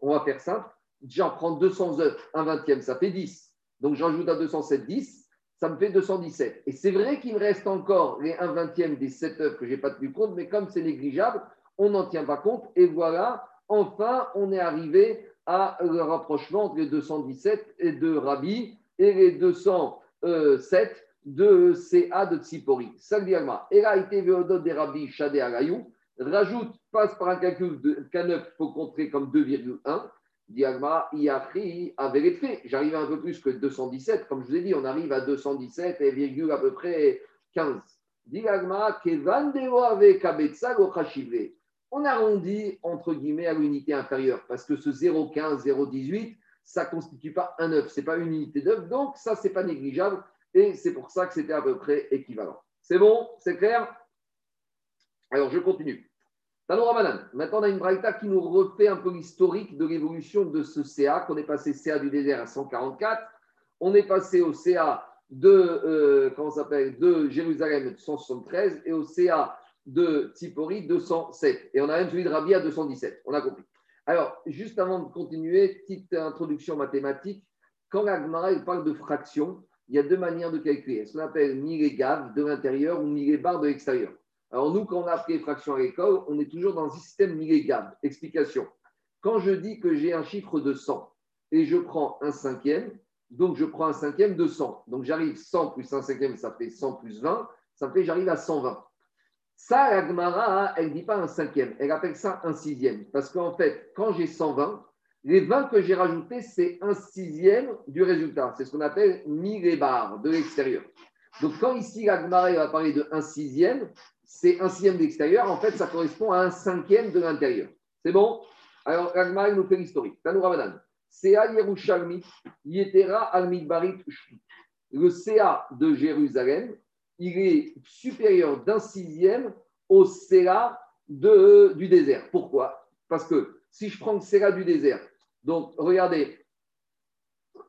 on va faire simple. J'en prends 200 œufs, un vingtième, ça fait 10. Donc, j'ajoute à 207 10, ça me fait 217. Et c'est vrai qu'il me reste encore les 1 vingtième des 7 œufs que je n'ai pas tenu compte, mais comme c'est négligeable, on n'en tient pas compte. Et voilà, enfin, on est arrivé à le rapprochement entre les 217 et de Rabbi et les 207 de CA de Tsipori. Sagdiagma. Et là, été des Rabbi Shadé Alayou rajoute, passe par un calcul de K9, il faut compter comme 2,1. Diagma, Iachri avait les faits. J'arrive un peu plus que 217. Comme je vous ai dit, on arrive à 217 et virgule à peu près 15. Diagma, Kevan avec On arrondit entre guillemets à l'unité inférieure parce que ce 0,15, 0,18, ça ne constitue pas un œuf, ce n'est pas une unité d'œuf. Donc, ça, ce n'est pas négligeable et c'est pour ça que c'était à peu près équivalent. C'est bon C'est clair? Alors, je continue. Maintenant, on a une braïta qui nous refait un peu l'historique de l'évolution de ce CA, qu'on est passé CA du désert à 144, on est passé au CA de, euh, de Jérusalem 173 et au CA de Tsipori 207. Et on a même celui de Rabia à 217. On a compris. Alors, juste avant de continuer, petite introduction mathématique. Quand la parle de fraction, il y a deux manières de calculer. Ce qu'on appelle gaves de l'intérieur ou bar de l'extérieur. Alors nous, quand on a appris les fractions à l'école, on est toujours dans un système millégal. Explication. Quand je dis que j'ai un chiffre de 100 et je prends un cinquième, donc je prends un cinquième de 100. Donc j'arrive 100 plus un cinquième, ça fait 100 plus 20, ça fait j'arrive à 120. Ça, la Gemara, elle ne dit pas un cinquième, elle appelle ça un sixième. Parce qu'en fait, quand j'ai 120, les 20 que j'ai rajoutés, c'est un sixième du résultat. C'est ce qu'on appelle millébar de l'extérieur. Donc quand ici la Gemara va parler de un sixième, c'est un sixième d'extérieur. En fait, ça correspond à un cinquième de l'intérieur. C'est bon? Alors, Ragmar nous fait l'historique. Tanou Ramadan. Sea Yerushalmi, Yetera Le CA de Jérusalem, il est supérieur d'un sixième au de, du désert. Pourquoi? Parce que si je prends le CA du désert, donc regardez,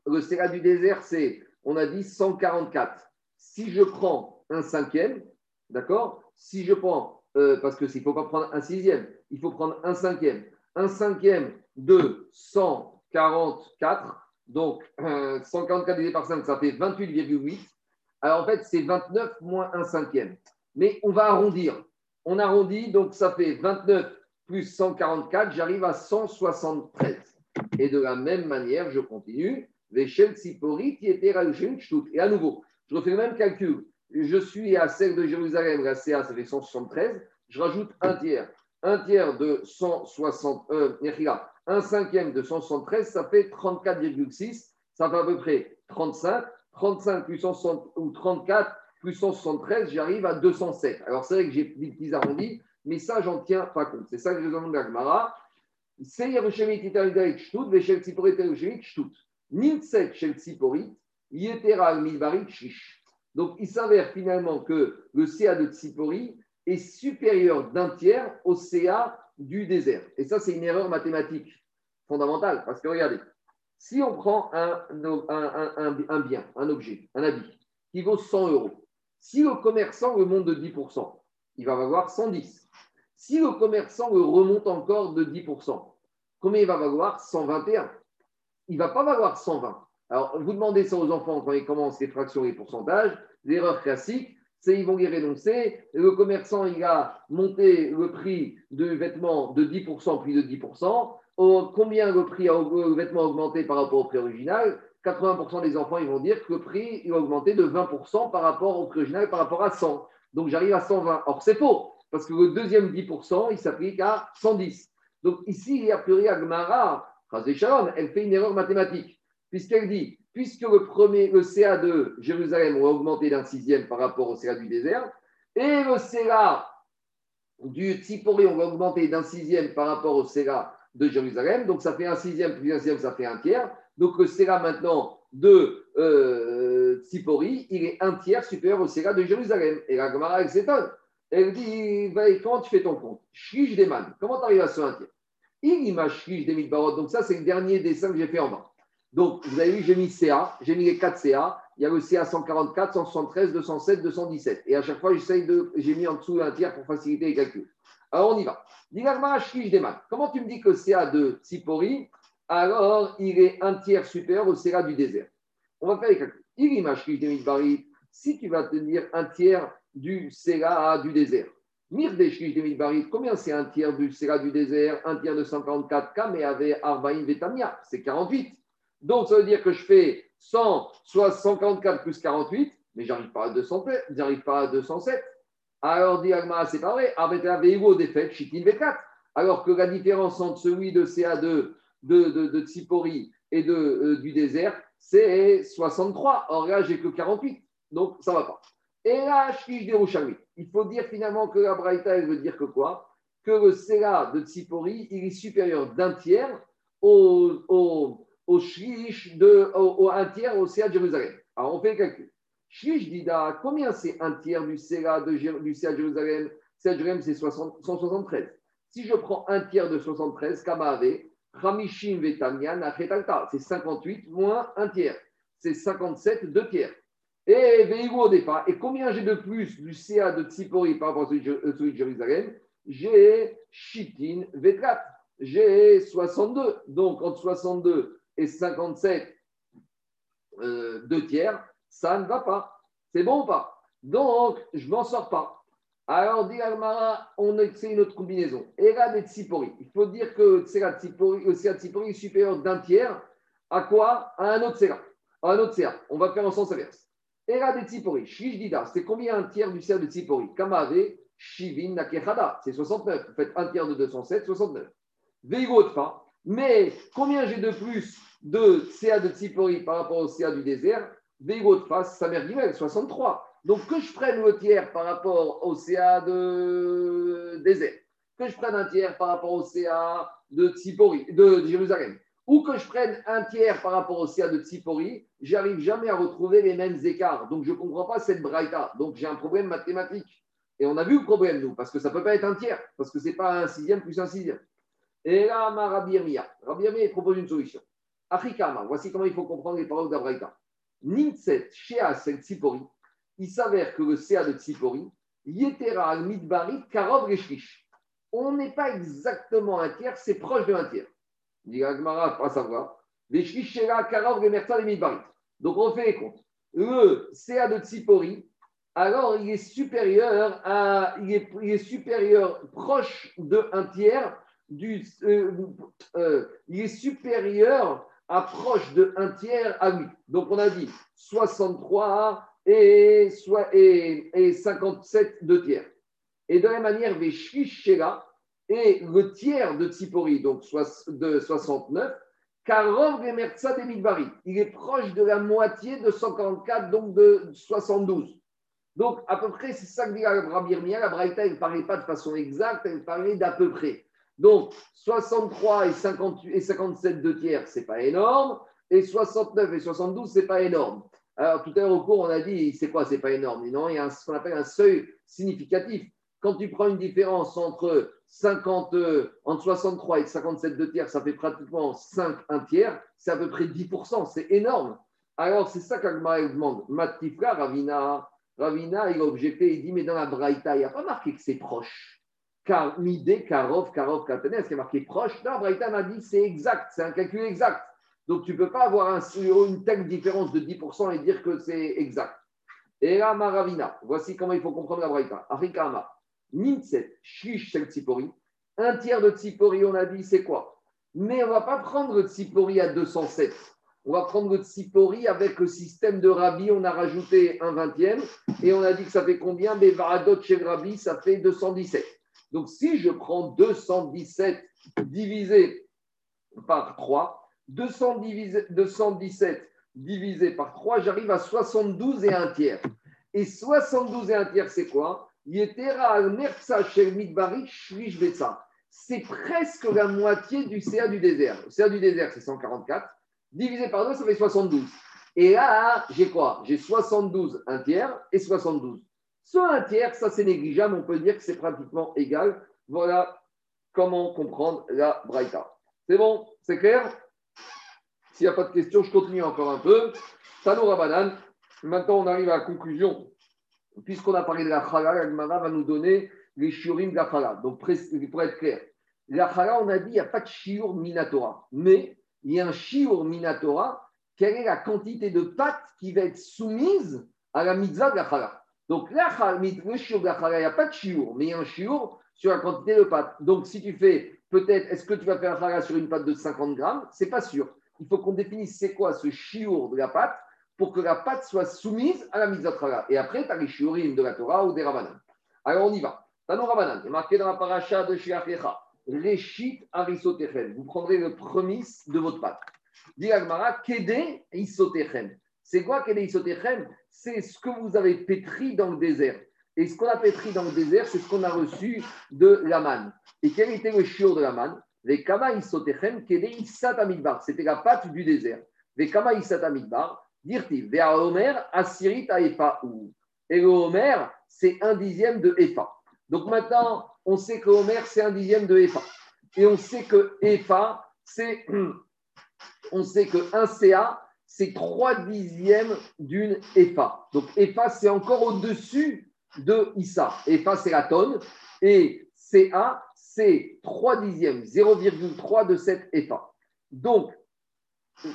le CA du désert, c'est, on a dit 144. Si je prends un cinquième, d'accord? Si je prends, euh, parce que s'il ne faut pas prendre un sixième, il faut prendre un cinquième. Un cinquième de 144, donc 144 euh, divisé par 5, ça fait 28,8. Alors en fait, c'est 29 moins un cinquième. Mais on va arrondir. On arrondit, donc ça fait 29 plus 144, j'arrive à 173. Et de la même manière, je continue. Et à nouveau, je refais le même calcul je suis à celle de Jérusalem, la CA, ça fait 173, je rajoute un tiers. Un tiers de 160, euh, un cinquième de 173, ça fait 34,6, ça fait à peu près 35. 35 plus 160, ou 34 plus 173, j'arrive à 207. Alors c'est vrai que j'ai des petits arrondis, mais ça, j'en tiens pas compte. C'est ça Shel Tziporit, Yetera Milbarit Shish. Donc, il s'avère finalement que le CA de Tsipori est supérieur d'un tiers au CA du désert. Et ça, c'est une erreur mathématique fondamentale. Parce que regardez, si on prend un, bien, un objet, un habit, qui vaut 100 euros, si le commerçant le monte de 10%, il va valoir 110. Si le commerçant le remonte encore de 10%, combien il va valoir? 121. Il ne va pas valoir 120. Alors, vous demandez ça aux enfants quand ils commencent les fractions et les pourcentages. L'erreur classique, c'est qu'ils vont les renoncer. Le commerçant, il a monté le prix du vêtement de 10%, puis de 10%. Combien le prix du vêtement a augmenté par rapport au prix original? 80% des enfants, ils vont dire que le prix il va augmenter de 20% par rapport au prix original, par rapport à 100. Donc j'arrive à 120. Or, c'est faux, parce que le deuxième 10%, il s'applique à 110. Donc ici, il y a priori Agmara, elle fait une erreur mathématique, puisqu'elle dit, puisque le premier, le CA de Jérusalem va augmenté d'un sixième par rapport au CA du désert, et le CA du Tsipori, on va augmenter d'un sixième par rapport au CA de Jérusalem, donc ça fait un sixième plus un sixième, ça fait un tiers. Donc le CA maintenant de euh, Tsipori, il est un tiers supérieur au CA de Jérusalem. Et la Gemara, elle s'étonne. Elle dit, comment tu fais ton compte? Shrish Deman, comment tu arrives à ce un tiers? Il m'a Shrish des Barot. Donc ça, c'est le dernier dessin que j'ai fait en bas. Donc, vous avez vu, j'ai mis CA, j'ai mis les 4 CA. Il y a le CA 144, 173, 207, 217. Et à chaque fois. J'ai mis en dessous un tiers pour faciliter les calculs. Alors, on y va. Comment tu me dis que CA de Tsipori, alors il est un tiers supérieur au CA du désert On va faire les calculs. Si tu vas tenir un tiers du CA du désert, combien c'est un tiers du CA du désert? Un tiers de 144 K, mais avec Arbaïn Vetamia, c'est 48. Donc, ça veut dire que je fais 100, soit 144 plus 48, mais j'arrive pas à 200, j'arrive pas à 207. Alors, dit c'est pas vrai. Avec vélo des fêtes, Chitin V4. Alors que la différence entre celui de CA2 de, de, de Tsipori et de, euh, du désert, c'est 63. Or là, j'ai que 48. Donc, ça ne va pas. Et là, je Il faut dire finalement que la Braïta, elle veut dire que quoi? Que le CA de Tsipori, il est supérieur d'un tiers au, au, au au, un tiers au CA de Jérusalem. Alors, on fait le calcul. Combien c'est un tiers du CA de, du CA de Jérusalem? CA de Jérusalem, c'est 173. Si je prends un tiers de 73, Kamave, Ramishim Vetanyan, c'est 58 moins un tiers. C'est 57, deux tiers. Et Veigo départ. Et combien j'ai de plus du CA de Tsipori par rapport à celui de Jérusalem? J'ai Chitin Vetrat. J'ai 62. Donc entre 62 et 57, euh, deux tiers, ça ne va pas. C'est bon ou pas? Donc, je m'en sors pas. Alors, dit Almara, on essaie une autre combinaison. Era de Tsipori. Il faut dire que le Tsipori est supérieur d'un tiers à quoi? À un autre Sera. À un autre. On va faire en sens inverse. Era de Tsipori. Shish Dida. C'est combien un tiers du Sera de Tsipori? Kamave, Shivin Nakechada. C'est 69. Vous faites un tiers de 207, 69. Veigotfa. Mais combien j'ai de plus de CA de Tsipori par rapport au CA du désert? Veigo de face, sa mère 63. Donc que je prenne le tiers par rapport au CA de désert, que je prenne un tiers par rapport au CA de de Jérusalem, ou que je prenne un tiers par rapport au CA de Tsipori, j'arrive jamais à retrouver les mêmes écarts. Donc je ne comprends pas cette braïta. Donc j'ai un problème mathématique. Et on a vu le problème, nous, parce que ça ne peut pas être un tiers, parce que ce n'est pas un sixième plus un sixième. Et là, ma Rabbi Rabbi propose une solution. Afrikama, voici comment il faut comprendre les paroles d'Abraïta. Nintset, Shea, Tsipori, il s'avère que le CA de Tsipori, Yetera, Midbari, Karov, Reshkish. On n'est pas exactement un tiers, c'est proche de un tiers. Dit pas savoir. Reshkish, Shea, Karov, Remerta, et Midbari. Donc on fait les comptes. Le CA de Tsipori, alors il est supérieur à, il est, il est supérieur proche de un tiers du, euh, euh, il est supérieur approche de un tiers à 8. Donc on a dit 63 et, et, 57 de tiers. Et de la même manière, Shela et le tiers de Tsipori, donc de 69, Karov Mertsa de Midbari. Il est proche de la moitié de 144, donc de 72. Donc, à peu près, c'est ça que dit Rabbi La Braïta, elle ne parlait pas de façon exacte, elle parlait d'à peu près. Donc, 63 et, 58 et 57 de tiers, ce n'est pas énorme. Et 69 et 72, ce n'est pas énorme. Alors, tout à l'heure au cours, on a dit, c'est quoi, c'est pas énorme? Non, il y a ce qu'on appelle un seuil significatif. Quand tu prends une différence entre, 50, entre 63 et 57 de tiers, ça fait pratiquement 5, un tiers, c'est à peu près 10%, c'est énorme. Alors, c'est ça qu'Agma demande. Matifra, Ravina, Ravina, il a objecté, il dit, mais dans la Braïta, il n'y a pas marqué que c'est proche. Car Midé, Karov, Karov, Katenes, qui est marqué proche. Là, Braïta m'a dit c'est exact, c'est un calcul exact. Donc tu ne peux pas avoir une telle différence de 10% et dire que c'est exact. Et là, Maravina, voici comment il faut comprendre la Braïta. Afrikama, Nimtset, Shish, Tsipori. Un tiers de Tsipori, on a dit, c'est quoi? Mais on ne va pas prendre Tsipori à 207. On va prendre le Tsipori avec le système de Rabbi, on a rajouté un vingtième et on a dit que ça fait combien? Mais Varadot chez Rabbi, ça fait 217. Donc si je prends 217 divisé par 3, 217 divisé par 3, j'arrive à 72 et un tiers. Et 72 et un tiers, c'est quoi? C'est presque la moitié du CA du désert. Le CA du désert, c'est 144. Divisé par 2, ça fait 72. Et là, j'ai quoi? J'ai 72 un tiers et 72. Ce un tiers, ça c'est négligeable, on peut dire que c'est pratiquement égal. Voilà comment comprendre la Braïta. C'est bon? C'est clair? S'il n'y a pas de questions, je continue encore un peu. Tano Banane. Maintenant, on arrive à la conclusion. Puisqu'on a parlé de la chala, la Gemara va nous donner les shiurim de la chala. Donc, pour être clair, la chala, on a dit, il n'y a pas de shiur minatora. Mais il y a un shiur minatora. Quelle est la quantité de pâte qui va être soumise à la mitzvah de la chala Donc, la le shiur de la chala, il n'y a pas de shiur, mais il y a un shiur sur la quantité de pâte. Donc, si tu fais, peut-être, est-ce que tu vas faire un chala sur une pâte de 50 grammes? C'est pas sûr. Il faut qu'on définisse c'est quoi ce shiur de la pâte pour que la pâte soit soumise à la mise à travail. Et après, tu as les shiurim de la Torah ou des Rabbanan. Alors, on y va. Tanon Rabbanan, c'est marqué dans la paracha de Shiachecha. Réchit arisotechem. Vous prendrez le premier de votre pâte. Dit Agmara, kede isotechem. C'est quoi kede isotechem C'est ce que vous avez pétri dans le désert. Et ce qu'on a pétri dans le désert, c'est ce qu'on a reçu de la manne. Et quel était le shiur de la manne Les kama isotechem kede isat C'était la pâte du désert. Les kama isat Dirti, vers Omer, Asirit ou. Et le Homer, c'est un dixième de Efa. Donc maintenant, on sait que Homer, c'est un dixième de Efa. Et on sait que Efa, c'est. On sait que un CA, c'est trois dixièmes d'une EFA. Donc EFA, c'est encore au-dessus de ISA. EFA, c'est la tonne. Et CA, c'est trois dixièmes, 0,3 de cette EFA. Donc,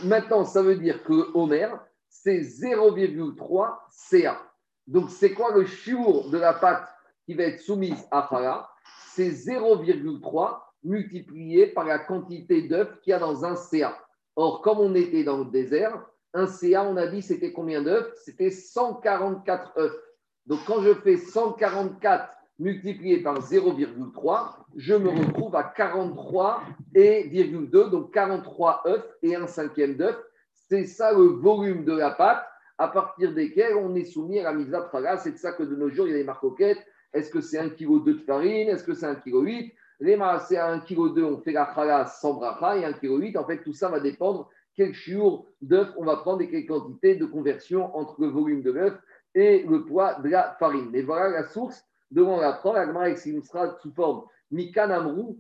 maintenant, ça veut dire que Homer, c'est 0,3 CA. Donc, c'est quoi le chiour de la pâte qui va être soumise à Farah? C'est 0,3 multiplié par la quantité d'œufs qu'il y a dans un CA. Or, comme on était dans le désert, un CA, on a dit, c'était combien d'œufs? C'était 144 œufs. Donc, quand je fais 144 multiplié par 0,3, je me retrouve à 43,2, donc 43 œufs et un cinquième d'œuf. C'est ça le volume de la pâte à partir desquels on est soumis à la mise à praga. C'est de ça que de nos jours, il y a des marcoquettes. Est-ce que c'est 1,2 kg de farine? Est-ce que c'est 1,8 kg Les c'est à 1,2 kg, on fait la praga sans bracha et 1,8 kg. En fait, tout ça va dépendre quel jour d'œuf on va prendre et quelle quantité de conversion entre le volume de l'œuf et le poids de la farine. Mais voilà la source devant la prendre. La sera sous forme Mikan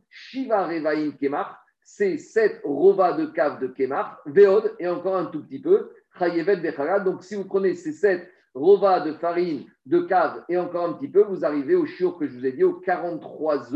Shiva Revaim Kemach c'est 7 rova de cave de Kemar, Veod, et encore un tout petit peu, Chayevet Bechara. Donc, si vous prenez ces 7 rova de farine de cave et encore un petit peu, vous arrivez au chiot que je vous ai dit, au 43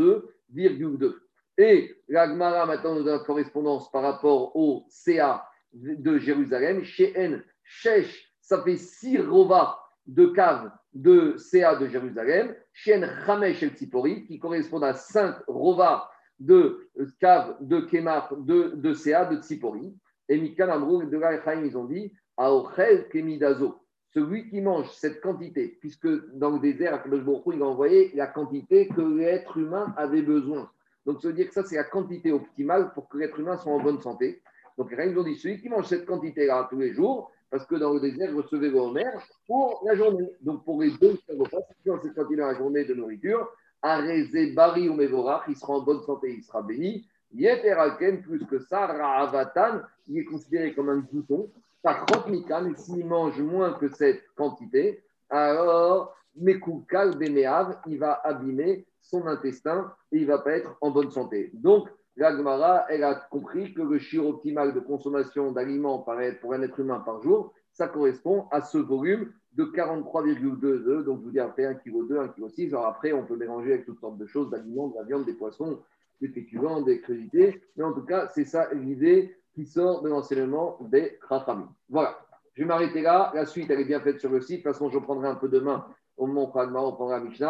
œufs,2. Et l'Agmara, maintenant, nous a une correspondance par rapport au CA de Jérusalem. Chez N, Shesh, ça fait 6 rova de cave de CA de Jérusalem. Chez N, El Tzipori, qui correspond à 5 rova de cave, de Kemar, de, de CA, de Tsipori. Et Mikan Amrou et de Chaim, ils ont dit Aochel Kemidazo. Celui qui mange cette quantité, puisque dans le désert, il a envoyé la quantité que l'être humain avait besoin. Donc, ça veut dire que ça, c'est la quantité optimale pour que l'être humain soit en bonne santé. Donc, ils ont dit celui qui mange cette quantité-là tous les jours, parce que dans le désert, recevez vos mères pour la journée. Donc, pour les deux repas, si cette quantité la journée de nourriture, Bari ou il sera en bonne santé, il sera béni. Yeter plus que ça, Ra'avatan, il est considéré comme un bouton. Par Mikan, et s'il mange moins que cette quantité, alors Mekoukal Bemeav, il va abîmer son intestin et il ne va pas être en bonne santé. Donc, la Gemara, elle a compris que le chiffre optimal de consommation d'aliments pour un être humain par jour, ça correspond à ce volume de 43,2 œufs. Donc, je vous dis après 1,2 kg, 1,6 kg. Alors après, on peut mélanger avec toutes sortes de choses, d'aliments, de la viande, des poissons, des féculents, des crudités. Mais en tout cas, c'est ça l'idée qui sort de l'enseignement des Rafamim. Voilà. Je vais m'arrêter là. La suite, elle est bien faite sur le site. De toute façon, je prendrai un peu demain au moment où on prendra Mishnah.